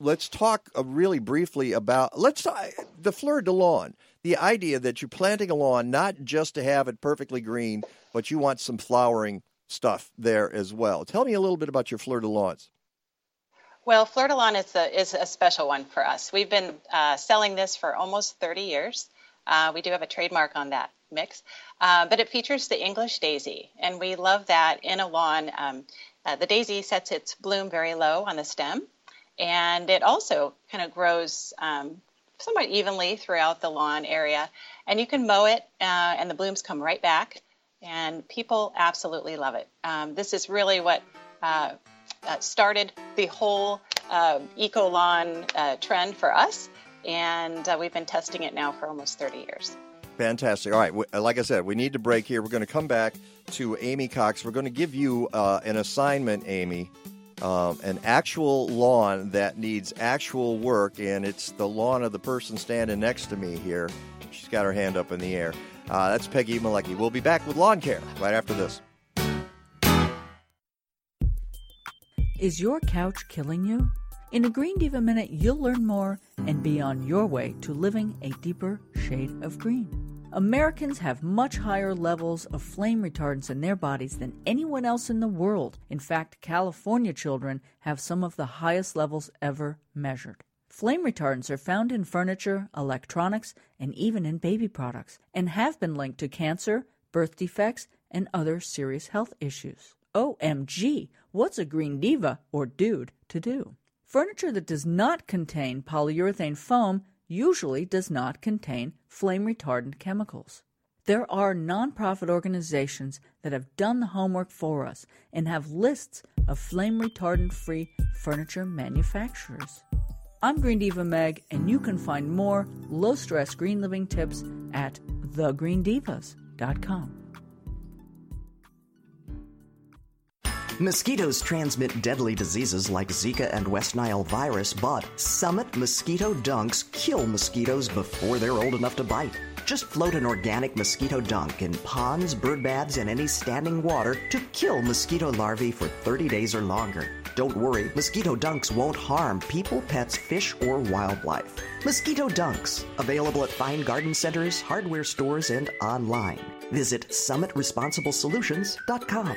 let's talk uh, really briefly about let's uh, the fleur de lawn. The idea that you're planting a lawn not just to have it perfectly green, but you want some flowering stuff there as well. Tell me a little bit about your fleur de lawns. Well, Fleur de Lawn is a, is a special one for us. We've been uh, selling this for almost 30 years. Uh, we do have a trademark on that mix, uh, but it features the English daisy, and we love that in a lawn. Um, uh, the daisy sets its bloom very low on the stem, and it also kind of grows um, somewhat evenly throughout the lawn area. And you can mow it, uh, and the blooms come right back, and people absolutely love it. Um, this is really what uh, uh, started the whole eco lawn trend for us, and uh, we've been testing it now for almost 30 years. Fantastic. All right. Like I said, we need to break here. We're going to come back to Amy Cox. We're going to give you uh, an assignment, Amy, um, an actual lawn that needs actual work, and it's the lawn of the person standing next to me here. She's got her hand up in the air. Uh, that's Peggy Malecki. We'll be back with lawn care right after this. Is your couch killing you? In a Green Diva Minute, you'll learn more and be on your way to living a deeper shade of green. Americans have much higher levels of flame retardants in their bodies than anyone else in the world. In fact, California children have some of the highest levels ever measured. Flame retardants are found in furniture, electronics, and even in baby products, and have been linked to cancer, birth defects, and other serious health issues. OMG, what's a green diva or dude to do? Furniture that does not contain polyurethane foam usually does not contain flame retardant chemicals. There are nonprofit organizations that have done the homework for us and have lists of flame retardant free furniture manufacturers. I'm Green Diva Meg, and you can find more low stress green living tips at thegreendivas.com. Mosquitoes transmit deadly diseases like Zika and West Nile virus, but Summit Mosquito Dunks kill mosquitoes before they're old enough to bite. Just float an organic mosquito dunk in ponds, bird baths, and any standing water to kill mosquito larvae for 30 days or longer. Don't worry, mosquito dunks won't harm people, pets, fish, or wildlife. Mosquito dunks, available at fine garden centers, hardware stores, and online. Visit summitresponsiblesolutions.com.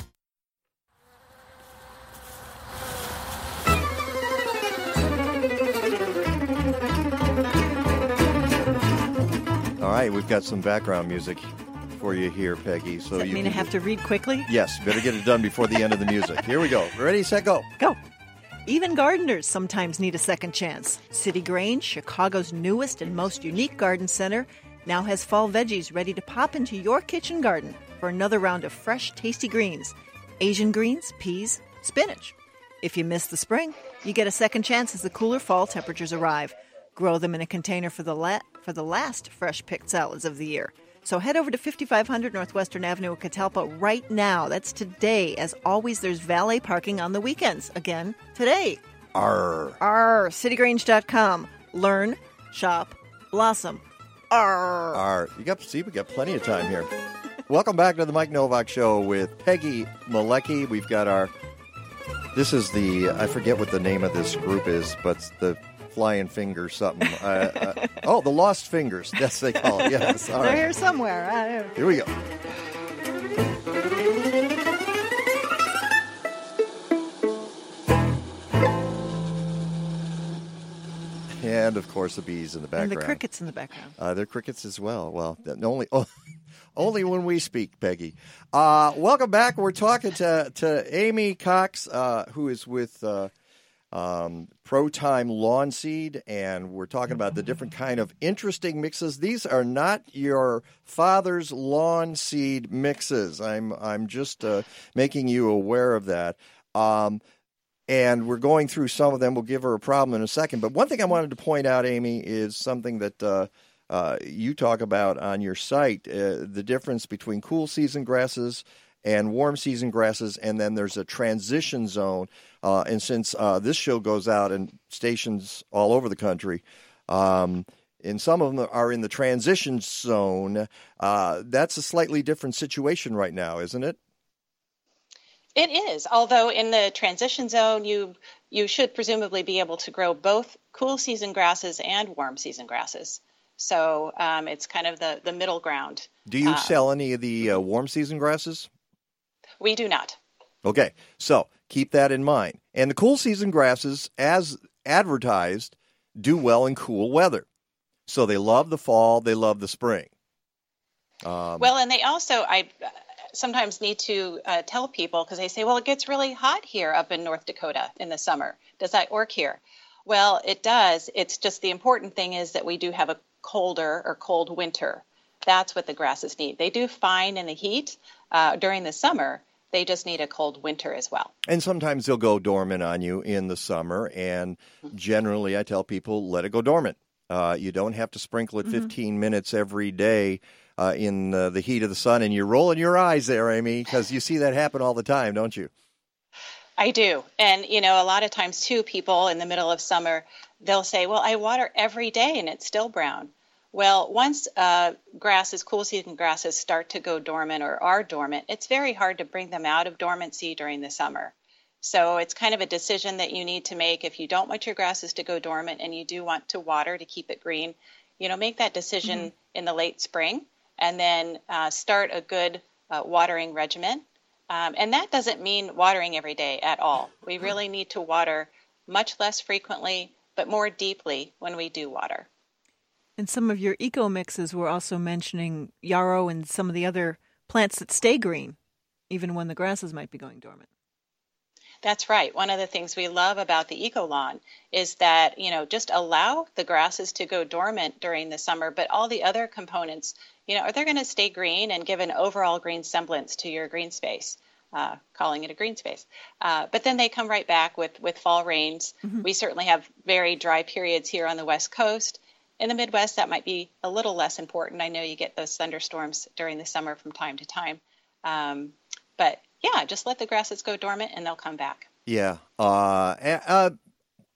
All right, we've got some background music for you here, Peggy. So you mean I have to read quickly? Yes, better get it done before the end of the music. Here we go. Ready, set, go. Go. Even gardeners sometimes need a second chance. City Grange, Chicago's newest and most unique garden center, now has fall veggies ready to pop into your kitchen garden for another round of fresh, tasty greens Asian greens, peas, spinach. If you miss the spring, you get a second chance as the cooler fall temperatures arrive. Grow them in a container for the, la- for the last fresh picked salads of the year. So head over to 5500 Northwestern Avenue in Catalpa right now. That's today. As always, there's valet parking on the weekends. Again, today. R. R. CityGrange.com. Learn, shop, blossom. Arr. Arr. You got see, we got plenty of time here. Welcome back to the Mike Nowak Show with Peggy Malecki. We've got our. This is the I forget what the name of this group is, but the Flying Fingers something. uh, uh, oh, the Lost Fingers. That's they call it. Yes. All They're right. here somewhere. Here we go. And of course, the bees in the background. And the crickets in the background. Uh, they're crickets as well. Well, only oh, only when we speak, Peggy. Uh, welcome back. We're talking to to Amy Cox, uh, who is with uh, um, Pro Time Lawn Seed, and we're talking about the different kind of interesting mixes. These are not your father's lawn seed mixes. I'm I'm just uh, making you aware of that. Um, and we're going through some of them. We'll give her a problem in a second. But one thing I wanted to point out, Amy, is something that uh, uh, you talk about on your site uh, the difference between cool season grasses and warm season grasses, and then there's a transition zone. Uh, and since uh, this show goes out in stations all over the country, um, and some of them are in the transition zone, uh, that's a slightly different situation right now, isn't it? It is, although in the transition zone, you you should presumably be able to grow both cool season grasses and warm season grasses. So um, it's kind of the the middle ground. Do you Uh, sell any of the uh, warm season grasses? We do not. Okay, so keep that in mind. And the cool season grasses, as advertised, do well in cool weather. So they love the fall, they love the spring. Um, well, and they also I sometimes need to uh, tell people because they say, well, it gets really hot here up in North Dakota in the summer. Does that work here? Well, it does. It's just the important thing is that we do have a colder or cold winter. That's what the grasses need. They do fine in the heat uh, during the summer. They just need a cold winter as well. and sometimes they'll go dormant on you in the summer. And generally, I tell people, let it go dormant. Uh, you don't have to sprinkle it 15 minutes every day uh, in uh, the heat of the sun. And you're rolling your eyes there, Amy, because you see that happen all the time, don't you? I do. And, you know, a lot of times, too, people in the middle of summer, they'll say, well, I water every day and it's still brown. Well, once uh, grasses, cool season grasses, start to go dormant or are dormant, it's very hard to bring them out of dormancy during the summer. So it's kind of a decision that you need to make if you don't want your grasses to go dormant and you do want to water to keep it green. You know, make that decision in the late spring and then uh, start a good uh, watering regimen. Um, and that doesn't mean watering every day at all. We really need to water much less frequently, but more deeply when we do water. And some of your eco mixes were also mentioning yarrow and some of the other plants that stay green, even when the grasses might be going dormant. That's right. One of the things we love about the eco lawn is that, you know, just allow the grasses to go dormant during the summer, but all the other components, you know, are they're going to stay green and give an overall green semblance to your green space. Uh, calling it a green space, uh, but then they come right back with with fall rains. We certainly have very dry periods here on the west coast. In the Midwest, that might be a little less important. I know you get those thunderstorms during the summer from time to time, um, but yeah, just let the grasses go dormant and they'll come back. Yeah. Uh, uh,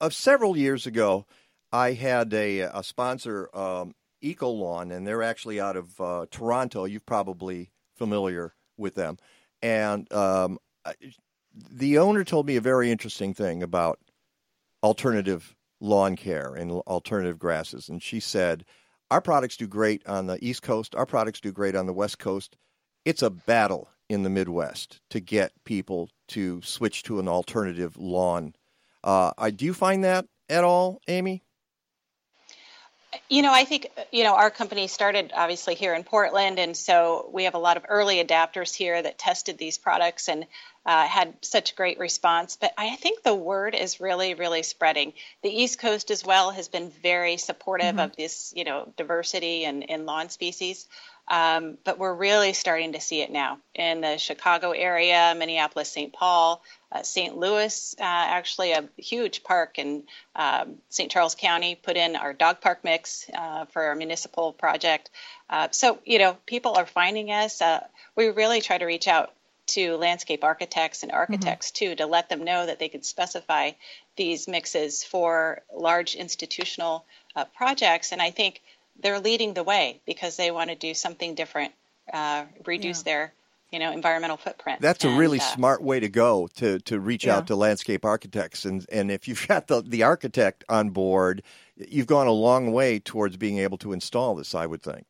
uh, several years ago, I had a, a sponsor, um, Eco Lawn, and they're actually out of uh, Toronto. You're probably familiar with them. And um, the owner told me a very interesting thing about alternative lawn care and alternative grasses. And she said, Our products do great on the East Coast, our products do great on the West Coast. It's a battle in the Midwest to get people to switch to an alternative lawn. Uh, do you find that at all, Amy? You know, I think, you know, our company started obviously here in Portland, and so we have a lot of early adapters here that tested these products and uh, had such great response. But I think the word is really, really spreading. The East Coast as well has been very supportive mm-hmm. of this, you know, diversity and in, in lawn species. Um, but we're really starting to see it now in the Chicago area, Minneapolis, St. Paul, uh, St. Louis, uh, actually a huge park in um, St. Charles County put in our dog park mix uh, for our municipal project. Uh, so, you know, people are finding us. Uh, we really try to reach out to landscape architects and architects mm-hmm. too to let them know that they could specify these mixes for large institutional uh, projects. And I think they're leading the way because they want to do something different, uh, reduce yeah. their you know environmental footprint. That's and, a really uh, smart way to go to to reach yeah. out to landscape architects and and if you've got the the architect on board, you've gone a long way towards being able to install this. I would think.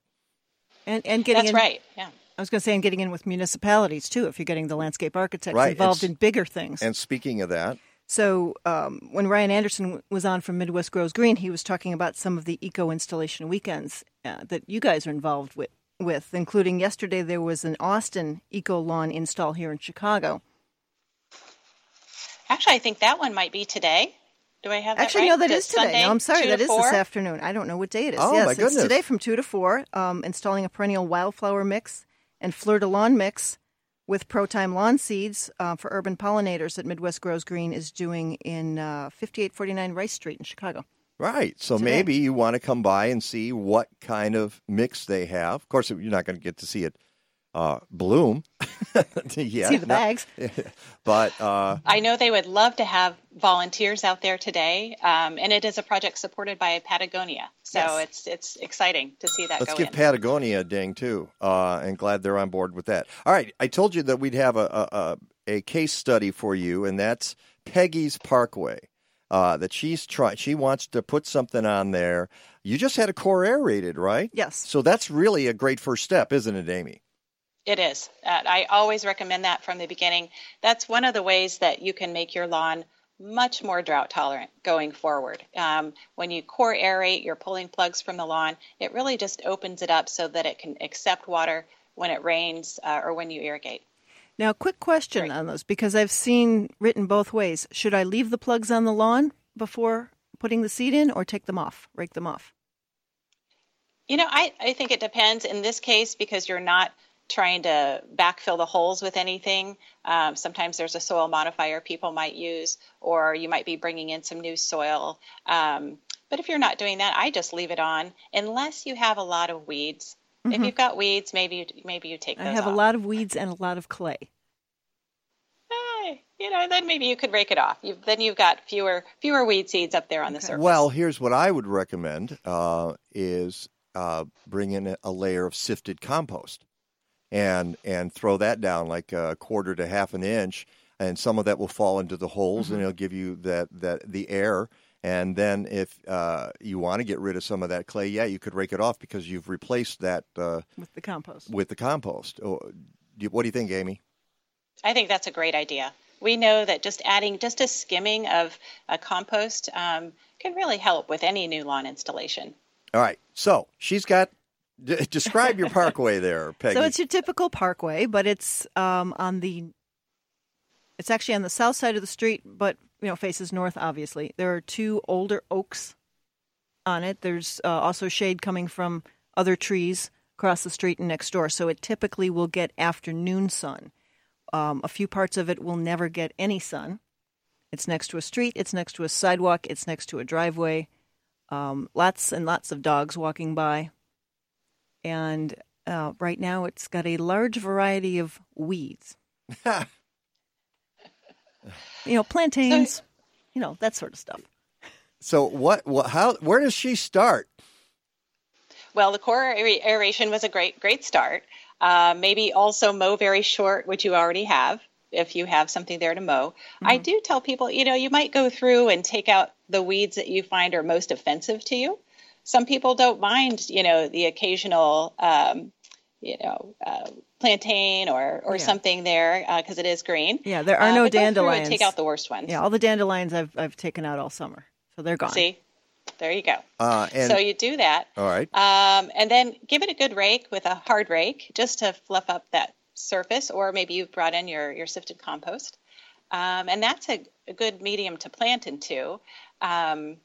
And and getting that's in, right. Yeah. I was going to say, and getting in with municipalities too, if you're getting the landscape architects right. involved in bigger things. And speaking of that, so um, when Ryan Anderson was on from Midwest Grows Green, he was talking about some of the eco installation weekends uh, that you guys are involved with, with, including yesterday there was an Austin eco lawn install here in Chicago. Actually, I think that one might be today. Do I have that Actually, right? no, that Does is today. Sunday, no, I'm sorry, that is four? this afternoon. I don't know what day it is. Oh, yes, my it's today from 2 to 4, um, installing a perennial wildflower mix and fleur de lawn mix with ProTime lawn seeds uh, for urban pollinators that Midwest Grows Green is doing in uh, 5849 Rice Street in Chicago. Right. So Today. maybe you want to come by and see what kind of mix they have. Of course, you're not going to get to see it uh, bloom. yeah, See the bags. but uh, I know they would love to have volunteers out there today, um, and it is a project supported by Patagonia, so Yes. it's it's exciting to see that let's go give in. Patagonia a ding too. Uh, and glad they're on board with that. All right. I told you that we'd have a, a, a, a case study for you, and that's Peggy's Parkway. Uh, that she's trying. She wants to put something on there. You just had a core aerated, right? Yes. So that's really a great first step, isn't it, Amy? It is. Uh, I always recommend that from the beginning. That's one of the ways that you can make your lawn much more drought tolerant going forward. Um, when you core aerate, you're pulling plugs from the lawn. It really just opens it up so that it can accept water when it rains uh, or when you irrigate. Now, quick question on those because I've seen written both ways. Should I leave the plugs on the lawn before putting the seed in or take them off, rake them off? You know, I, I think it depends in this case because you're not trying to backfill the holes with anything. Um, sometimes there's a soil modifier people might use, or you might be bringing in some new soil. Um, but if you're not doing that, I just leave it on unless you have a lot of weeds. If Mhm. you've got weeds, maybe you, maybe you take I those have a lot of weeds and a lot of clay. Eh, you know, then maybe you could rake it off. You've, then you've got fewer fewer weed seeds up there on the surface. Well, here's what I would recommend: uh, is uh, bring in a, a layer of sifted compost, and and throw that down like a quarter to half an inch, and some of that will fall into the holes, and Mhm. it'll give you that that the air. And then, if uh, you want to get rid of some of that clay, yeah, you could rake it off because you've replaced that uh, with the compost. with the compost. Oh, do you- what do you think, Amy? I think that's a great idea. We know that just adding just a skimming of a compost um, can really help with any new lawn installation. All right, so she's got. D- describe your parkway there, Peggy. So it's your typical parkway, but it's um, on the. It's actually on the south side of the street, but you know faces north. Obviously, there are two older oaks on it. There's uh, also shade coming from other trees across the street and next door. So it typically will get afternoon sun. Um, a few parts of it will never get any sun. It's next to a street. It's next to a sidewalk. It's next to a driveway. Um, lots and lots of dogs walking by and uh, right now it's got a large variety of weeds. You know, plantains, you know, that sort of stuff. So what? what how? Where does she start? Well, the core aeration was a great, great start. Uh, maybe also mow very short, which you already have, if you have something there to mow. I do tell people, you know, you might go through and take out the weeds that you find are most offensive to you. Some people don't mind, you know, the occasional, um, you know, uh, plantain or or Yeah. something there because it is green. Yeah, there are Uh, no but go through and dandelions. Take out the worst ones. Yeah, all the dandelions I've I've taken out all summer, so they're gone. See, there you go. Uh, and so you do that. all right. Um, and then give it a good rake with a hard rake just to fluff up that surface, or maybe you've brought in your, your sifted compost. Um, and that's a, a good medium to plant into. Um,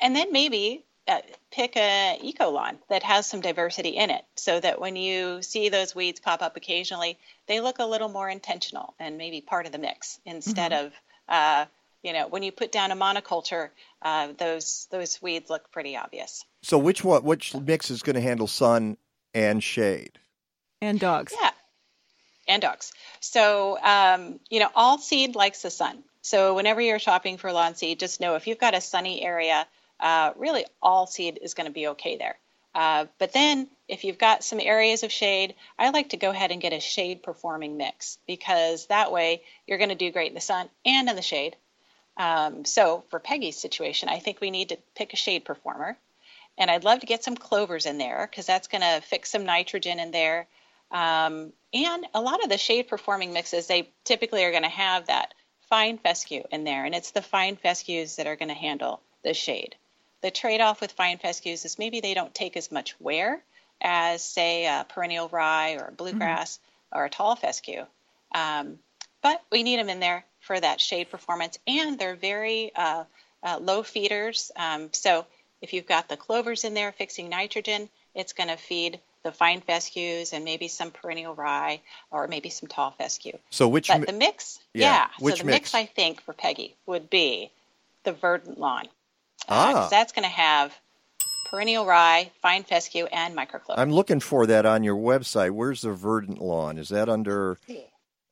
and then maybe uh, pick a eco lawn that has some diversity in it so that when you see those weeds pop up occasionally, they look a little more intentional and maybe part of the mix instead Mm-hmm. of, uh, you know, when you put down a monoculture, uh, those those weeds look pretty obvious. So which one? Which mix is going to handle sun and shade? And dogs. Yeah, and dogs. So, um, you know, all seed likes the sun. So, whenever you're shopping for lawn seed, just know if you've got a sunny area, uh, really all seed is going to be okay there. Uh, but then, if you've got some areas of shade, I like to go ahead and get a shade performing mix because that way you're going to do great in the sun and in the shade. Um, so, for Peggy's situation, I think we need to pick a shade performer. And I'd love to get some clovers in there because that's going to fix some nitrogen in there. Um, and a lot of the shade performing mixes, they typically are going to have that fine fescue in there. And it's the fine fescues that are going to handle the shade. The trade off with fine fescues is maybe they don't take as much wear as, say, a perennial rye or a bluegrass or a tall fescue. Um, but we need them in there for that shade performance. And they're very uh, uh, low feeders. Um, so if you've got the clovers in there fixing nitrogen, it's going to feed the fine fescues and maybe some perennial rye or maybe some tall fescue. So which But mi- the mix, Yeah, yeah. which so the mix? mix? I think for Peggy would be the verdant lawn. Ah. Because that's going to have perennial rye, fine fescue, and microclover. I'm looking for that on your website. Where's the verdant lawn? Is that under?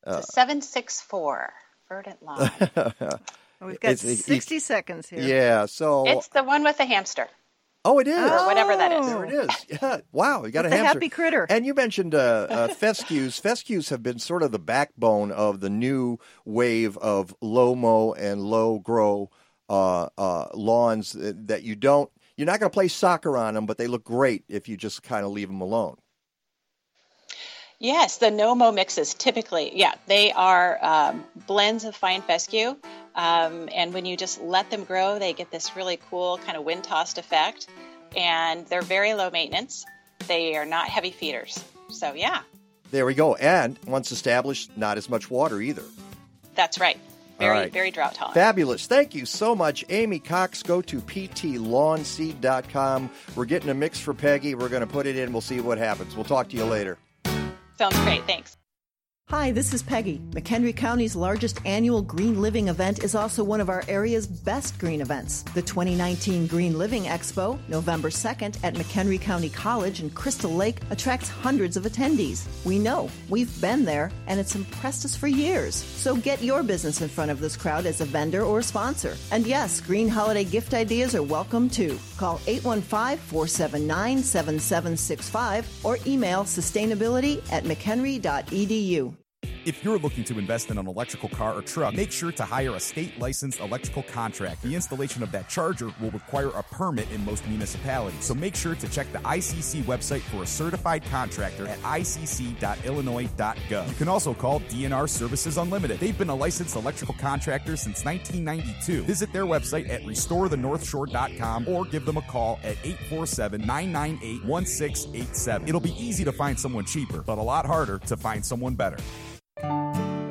Uh, 764 verdant lawn. We've got It's- it- 60 seconds here. yeah. So. it's the one with the hamster. oh, it is. Or whatever that is. There it is. Yeah. Wow. You got With a the hamster. happy critter. And you mentioned uh, uh, fescues. fescues have been sort of the backbone of the new wave of low mow and low grow uh, uh, lawns that, that you don't. You're not going to play soccer on them, but they look great if you just kind of leave them alone. Yes, the no-mo mixes typically, yeah, they are um, blends of fine fescue, um, and when you just let them grow, they get this really cool kind of wind-tossed effect, and they're very low maintenance. They are not heavy feeders, so yeah, There we go. And once established, not as much water either. that's right. Very, right. very drought tolerant. Fabulous. Thank you so much, Amy Cox. Go to ptlawnseed.com. We're getting a mix for Peggy. We're going to put it in. We'll see what happens. We'll talk to you later. Sounds great. Thanks. Hi, this is Peggy. McHenry County's largest annual Green Living event is also one of our area's best green events. The 2019 Green Living Expo, November 2nd at McHenry County College in Crystal Lake, attracts hundreds of attendees. We know, we've been there, and it's impressed us for years. So get your business in front of this crowd as a vendor or sponsor. And yes, green holiday gift ideas are welcome too. Call 815 479 7765 or email sustainability at mchenry.edu. If you're looking to invest in an electrical car or truck, make sure to hire a state licensed electrical contractor. The installation of that charger will require a permit in most municipalities. So make sure to check the ICC website for a certified contractor at icc.illinois.gov. You can also call DNR Services Unlimited. They've been a licensed electrical contractor since 1992. Visit their website at restorethenorthshore.com or give them a call at 847 998 1687. It'll be easy to find someone cheaper, but a lot harder to find someone better.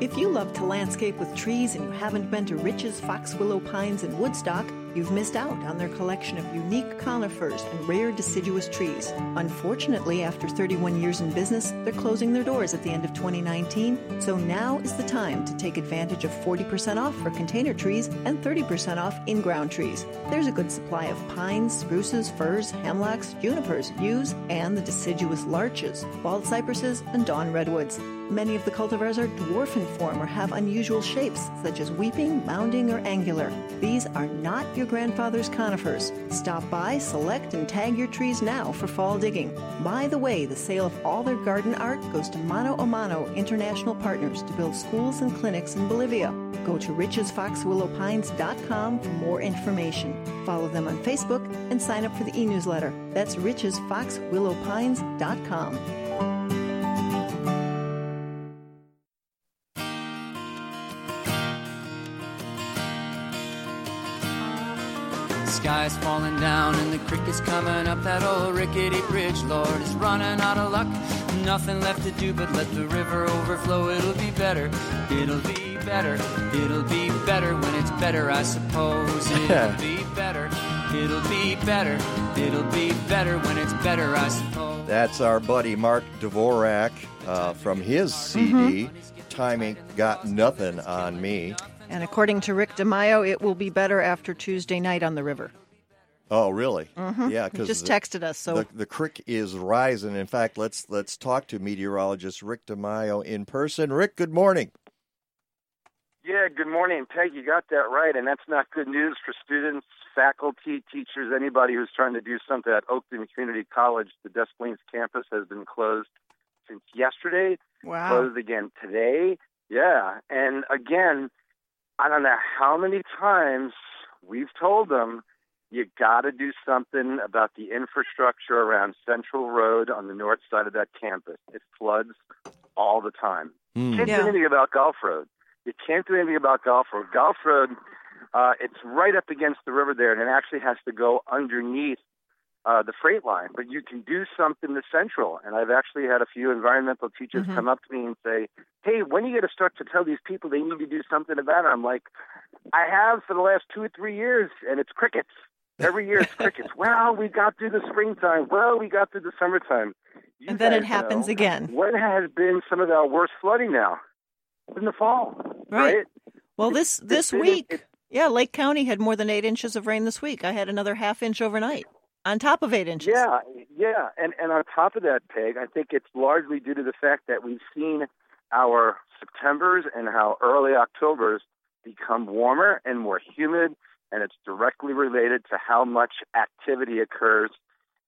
If you love to landscape with trees and you haven't been to Rich's Fox Willow Pines in Woodstock, You've missed out on their collection of unique conifers and rare deciduous trees. Unfortunately, after 31 years in business, they're closing their doors at the end of 2019, so now is the time to take advantage of 40% off for container trees and 30% off in ground trees. There's a good supply of pines, spruces, firs, hemlocks, junipers, yews, and the deciduous larches, bald cypresses, and dawn redwoods. Many of the cultivars are dwarf in form or have unusual shapes, such as weeping, mounding, or angular. These are not your grandfather's conifers. Stop by, select, and tag your trees now for fall digging. By the way, the sale of all their garden art goes to Mano a Mano International Partners to build schools and clinics in Bolivia. Go to richesfoxwillowpines.com for more information. Follow them on Facebook and sign up for the e-newsletter. That's richesfoxwillowpines.com. Sky's falling down and the creek is coming up. That old rickety bridge, Lord, is running out of luck. Nothing left to do but let the river overflow. It'll be better, it'll be better, it'll be better when it's better, I suppose. It'll be better, it'll be better, it'll be better when it's better, I suppose. That's our buddy Mark Dvorak uh, from his CD, Timing Got Nothing on Me. And according to Rick DeMaio, it will be better after Tuesday night on the river. Oh, really? Mhm. Yeah, He because just texted us, so- the, the creek is rising. In fact, let's let's talk to meteorologist Rick DeMaio in person. Rick, good morning. Yeah, good morning, Peg. You got that right, and that's not good news for students, faculty, teachers, anybody who's trying to do something at Oakton Community College. The Des Plaines campus has been closed since yesterday. Wow. Closed again today. Yeah, and again, I don't know how many times we've told them you got to do something about the infrastructure around Central Road on the north side of that campus. It floods all the time. Hmm. Can't Yeah. do anything about Golf Road. You can't do anything about Golf Road. Golf Road, uh, it's right up against the river there, and it actually has to go underneath uh, the freight line. But you can do something to Central. And I've actually had a few environmental teachers Mhm. come up to me and say, "Hey, when are you going to start to tell these people they need to do something about it?" I'm like, "I have for the last two or three years, and it's crickets." Every year it's crickets. well, we got through the springtime. Well, we got through the summertime. You And then it happens know again. What has been some of our worst flooding now? In the fall, Right. right? Well, this this week, yeah, Lake County had more than eight inches of rain this week. I had another half inch overnight on top of eight inches. Yeah, yeah, and and on top of that, Peg, I think it's largely due to the fact that we've seen our September's and how early October's become warmer and more humid, and it's directly related to how much activity occurs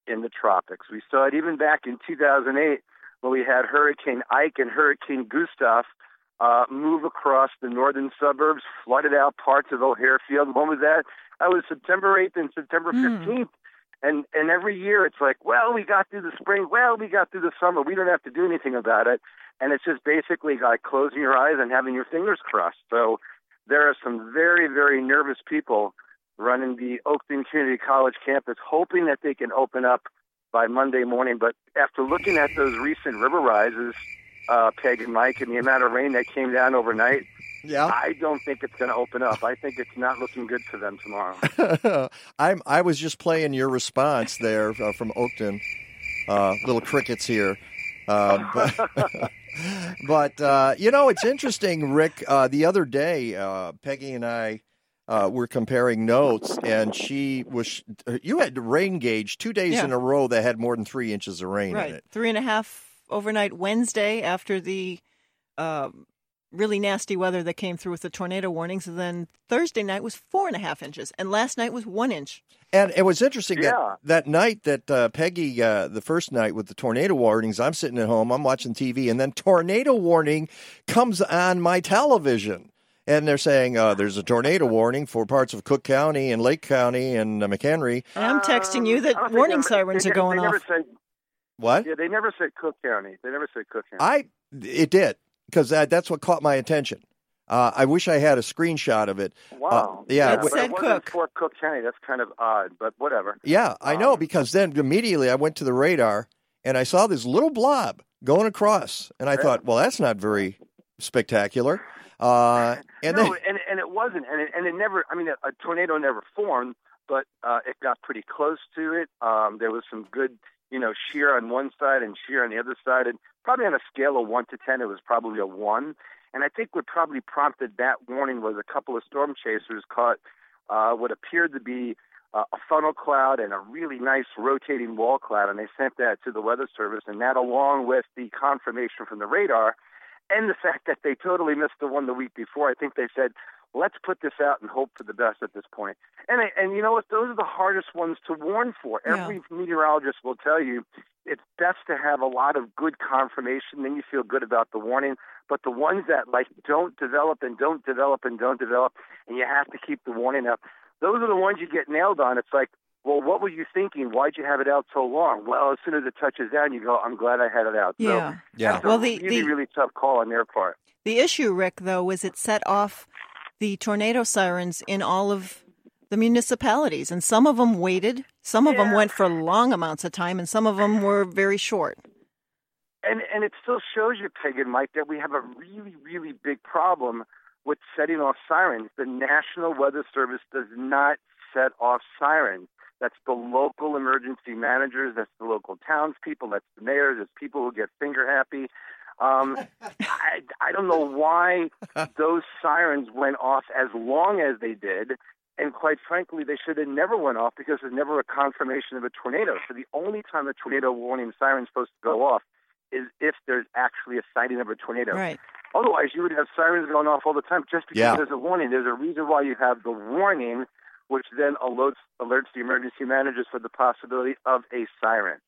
in the tropics. We saw it even back in 2008 when we had Hurricane Ike and Hurricane Gustav uh, move across the northern suburbs, flooded out parts of O'Hare Field. When was that? That was September 8th and September 15th. And and every year it's like, well, we got through the spring, well, we got through the summer. We don't have to do anything about it. And it's just basically like closing your eyes and having your fingers crossed. So there are some very, very nervous people running the Oakton Community College campus, hoping that they can open up by Monday morning. But after looking at those recent river rises, uh, Peg and Mike, and the amount of rain that came down overnight, yeah, I don't think it's going to open up. I think it's not looking good for them tomorrow. I'm I was just playing your response there uh, from Oakton. Uh, little crickets here. Uh, but but uh, you know, it's interesting, Rick. Uh, the other day, uh, Peggy and I uh, were comparing notes, and she was. You had the rain gauge two days Yeah. in a row that had more than three inches of rain right. in it. Three and a half overnight Wednesday after the uh, really nasty weather that came through with the tornado warnings. And then Thursday night was four and a half inches. And last night was one inch. And it was interesting Yeah. that that night that uh, Peggy, uh, the first night with the tornado warnings, I'm sitting at home, I'm watching TV, and then tornado warning comes on my television. And they're saying uh, there's a tornado warning for parts of Cook County and Lake County and uh, McHenry. And I'm texting you that don't warning they- sirens are going they Never off. said, What? yeah, they never said Cook County. They never said Cook County. I it did because that, that's what caught my attention. Uh, I wish I had a screenshot of it. Wow. Uh, yeah, but it wasn't for Cook County. That's kind of odd, but whatever. Yeah, I Um, know because then immediately I went to the radar and I saw this little blob going across, and I thought, well, that's not very spectacular. Uh, and no, then, and and it wasn't, and it, and it never. I mean, a, a tornado never formed, but uh, it got pretty close to it. Um, there was some good, you know, shear on one side and shear on the other side, and probably on a scale of one to ten, it was probably a one. And I think what probably prompted that warning was a couple of storm chasers caught uh, what appeared to be uh, a funnel cloud and a really nice rotating wall cloud, and they sent that to the Weather Service, and that along with the confirmation from the radar and the fact that they totally missed the one the week before, I think they said, let's put this out and hope for the best at this point. And and you know what? Those are the hardest ones to warn for. Yeah. Every meteorologist will tell you it's best to have a lot of good confirmation, then you feel good about the warning. But the ones that like don't develop and don't develop and don't develop, and you have to keep the warning up, those are the ones you get nailed on. It's like, well, what were you thinking? Why'd you have it out so long? Well, as soon as it touches down, you go, I'm glad I had it out. Yeah. So Yeah. That's Well, a the- really, the- really tough call on their part. The issue, Rick, though, was it set off the tornado sirens in all of the municipalities, and some of them waited. Some of them went for long amounts of time, and some of them were very short. And and it still shows you, Peg and Mike, that we have a really, really big problem with setting off sirens. The National Weather Service does not set off sirens. That's the local emergency managers. That's the local townspeople. That's the mayors. It's people who get finger happy. Um, I, I don't know why those sirens went off as long as they did. And quite frankly, they should have never went off because there's never a confirmation of a tornado. So the only time a tornado warning siren is supposed to go off is if there's actually a sighting of a tornado. Right. Otherwise, you would have sirens going off all the time just because Yeah. there's a warning. There's a reason why you have the warning, which then alerts alerts the emergency managers for the possibility of a siren.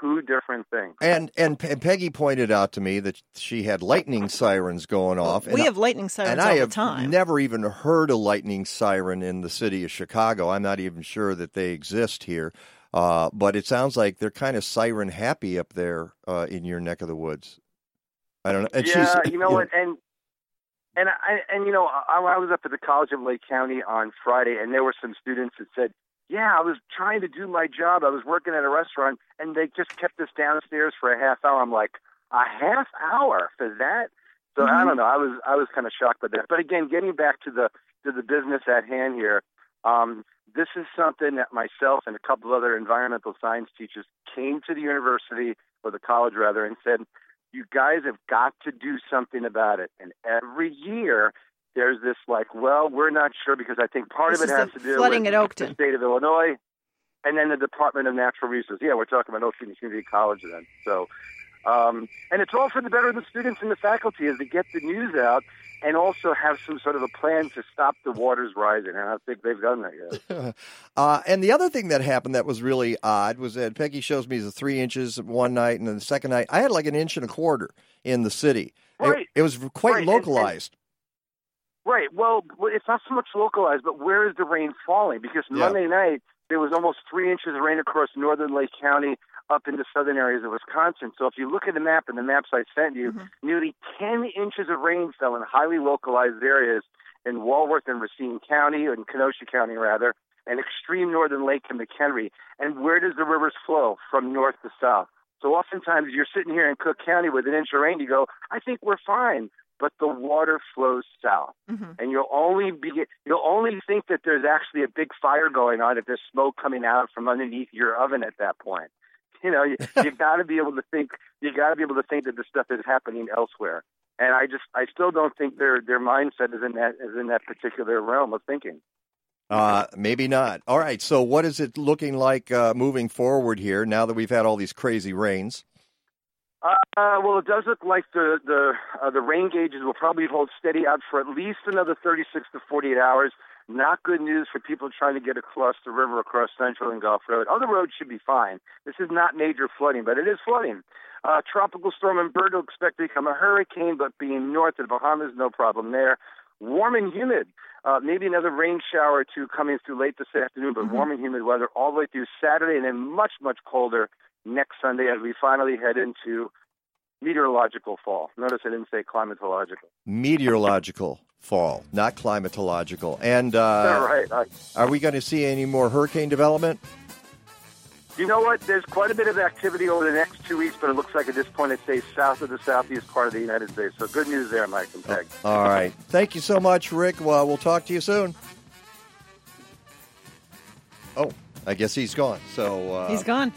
Two different things. and and Pe- Peggy pointed out to me that she had lightning sirens going off. and we I- have lightning sirens and all I the have time. never even heard a lightning siren in the city of Chicago. I'm not even sure that they exist here. Uh, but it sounds like they're kind of siren happy up there uh, in your neck of the woods. I don't know. And yeah, she's, you know what? And and I and you know, I, I was up at the College of Lake County on Friday, and there were some students that said, "Yeah, I was trying to do my job. I was working at a restaurant, and they just kept us downstairs for a half hour." I'm like, "A half hour for that?" So I don't know. I was I was kind of shocked by that. But again, getting back to the to the business at hand here, um, this is something that myself and a couple of other environmental science teachers came to the university or the college rather and said, "You guys have got to do something about it." And every year there's this like, "Well, we're not sure because I think part This of it has to do flooding with at Oakton. the state of Illinois." And then the Department of Natural Resources. Yeah, we're talking about Oakton Community College then. So, um, and it's all for the better of the students and the faculty is to get the news out and also have some sort of a plan to stop the waters rising. And I don't think they've done that yet. uh, and the other thing that happened that was really odd was that Peggy shows me the three inches one night, and then the second night I had like an inch and a quarter in the city. It- Right. It, was quite Right, and- and- localized. Right. Well, well, it's not so much localized, but where is the rain falling? Because Yeah. Monday night there was almost three inches of rain across northern Lake County up into the southern areas of Wisconsin. So if you look at the map and the maps I sent you, mm-hmm. nearly 10 inches of rain fell in highly localized areas in Walworth and Racine County, or in Kenosha County rather, and extreme northern Lake and McHenry. And where does the rivers flow? From north to south. So oftentimes you're sitting here in Cook County with an inch of rain, you go, I think we're fine. But the water flows south and you'll only be you'll only think that there's actually a big fire going on if there's smoke coming out from underneath your oven at that point. You know, you, you got to be able to think. You got to be able to think that this stuff is happening elsewhere. And I just, I still don't think their their mindset is in that is in that particular realm of thinking. Uh, maybe not. All right. So, what is it looking like uh, moving forward here now that we've had all these crazy rains? Uh, well, it does look like the the uh, the rain gauges will probably hold steady out for at least another 36 to 48 hours. Not good news for people trying to get across the river across Central and Golf Road. Other roads should be fine. This is not major flooding, but it is flooding. Uh, tropical storm Umberto expected to become a hurricane, but being north of the Bahamas, no problem there. Warm and humid. Uh, maybe another rain shower or two coming through late this afternoon, but warm and humid weather all the way through Saturday, and then much, much colder next Sunday as we finally head into meteorological fall. Notice I didn't say climatological. Meteorological fall, not climatological. And uh, right. I, are we going to see any more hurricane development? You know what? There's quite a bit of activity over the next two weeks, but it looks like at this point it stays south of the southeast part of the United States. So good news there, Mike and Peg. All right. Thank you so much, Rick. Well, we'll talk to you soon. Oh, I guess he's gone. So uh, He's gone.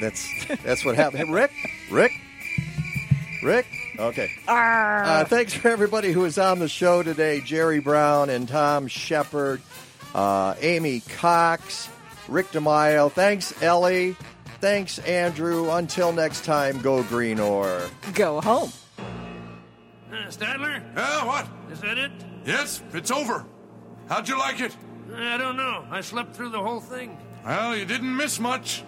That's that's what happened. Hey, Rick, Rick, Rick. Okay. Uh, thanks for everybody who is on the show today: Jerry Brown and Tom Shepherd, uh, Amy Cox, Rick DeMaio. Thanks, Ellie. Thanks, Andrew. Until next time, go green or go home. Uh, Stadler? Yeah, what? Is that it? Yes, it's over. How'd you like it? I don't know. I slept through the whole thing. Well, you didn't miss much.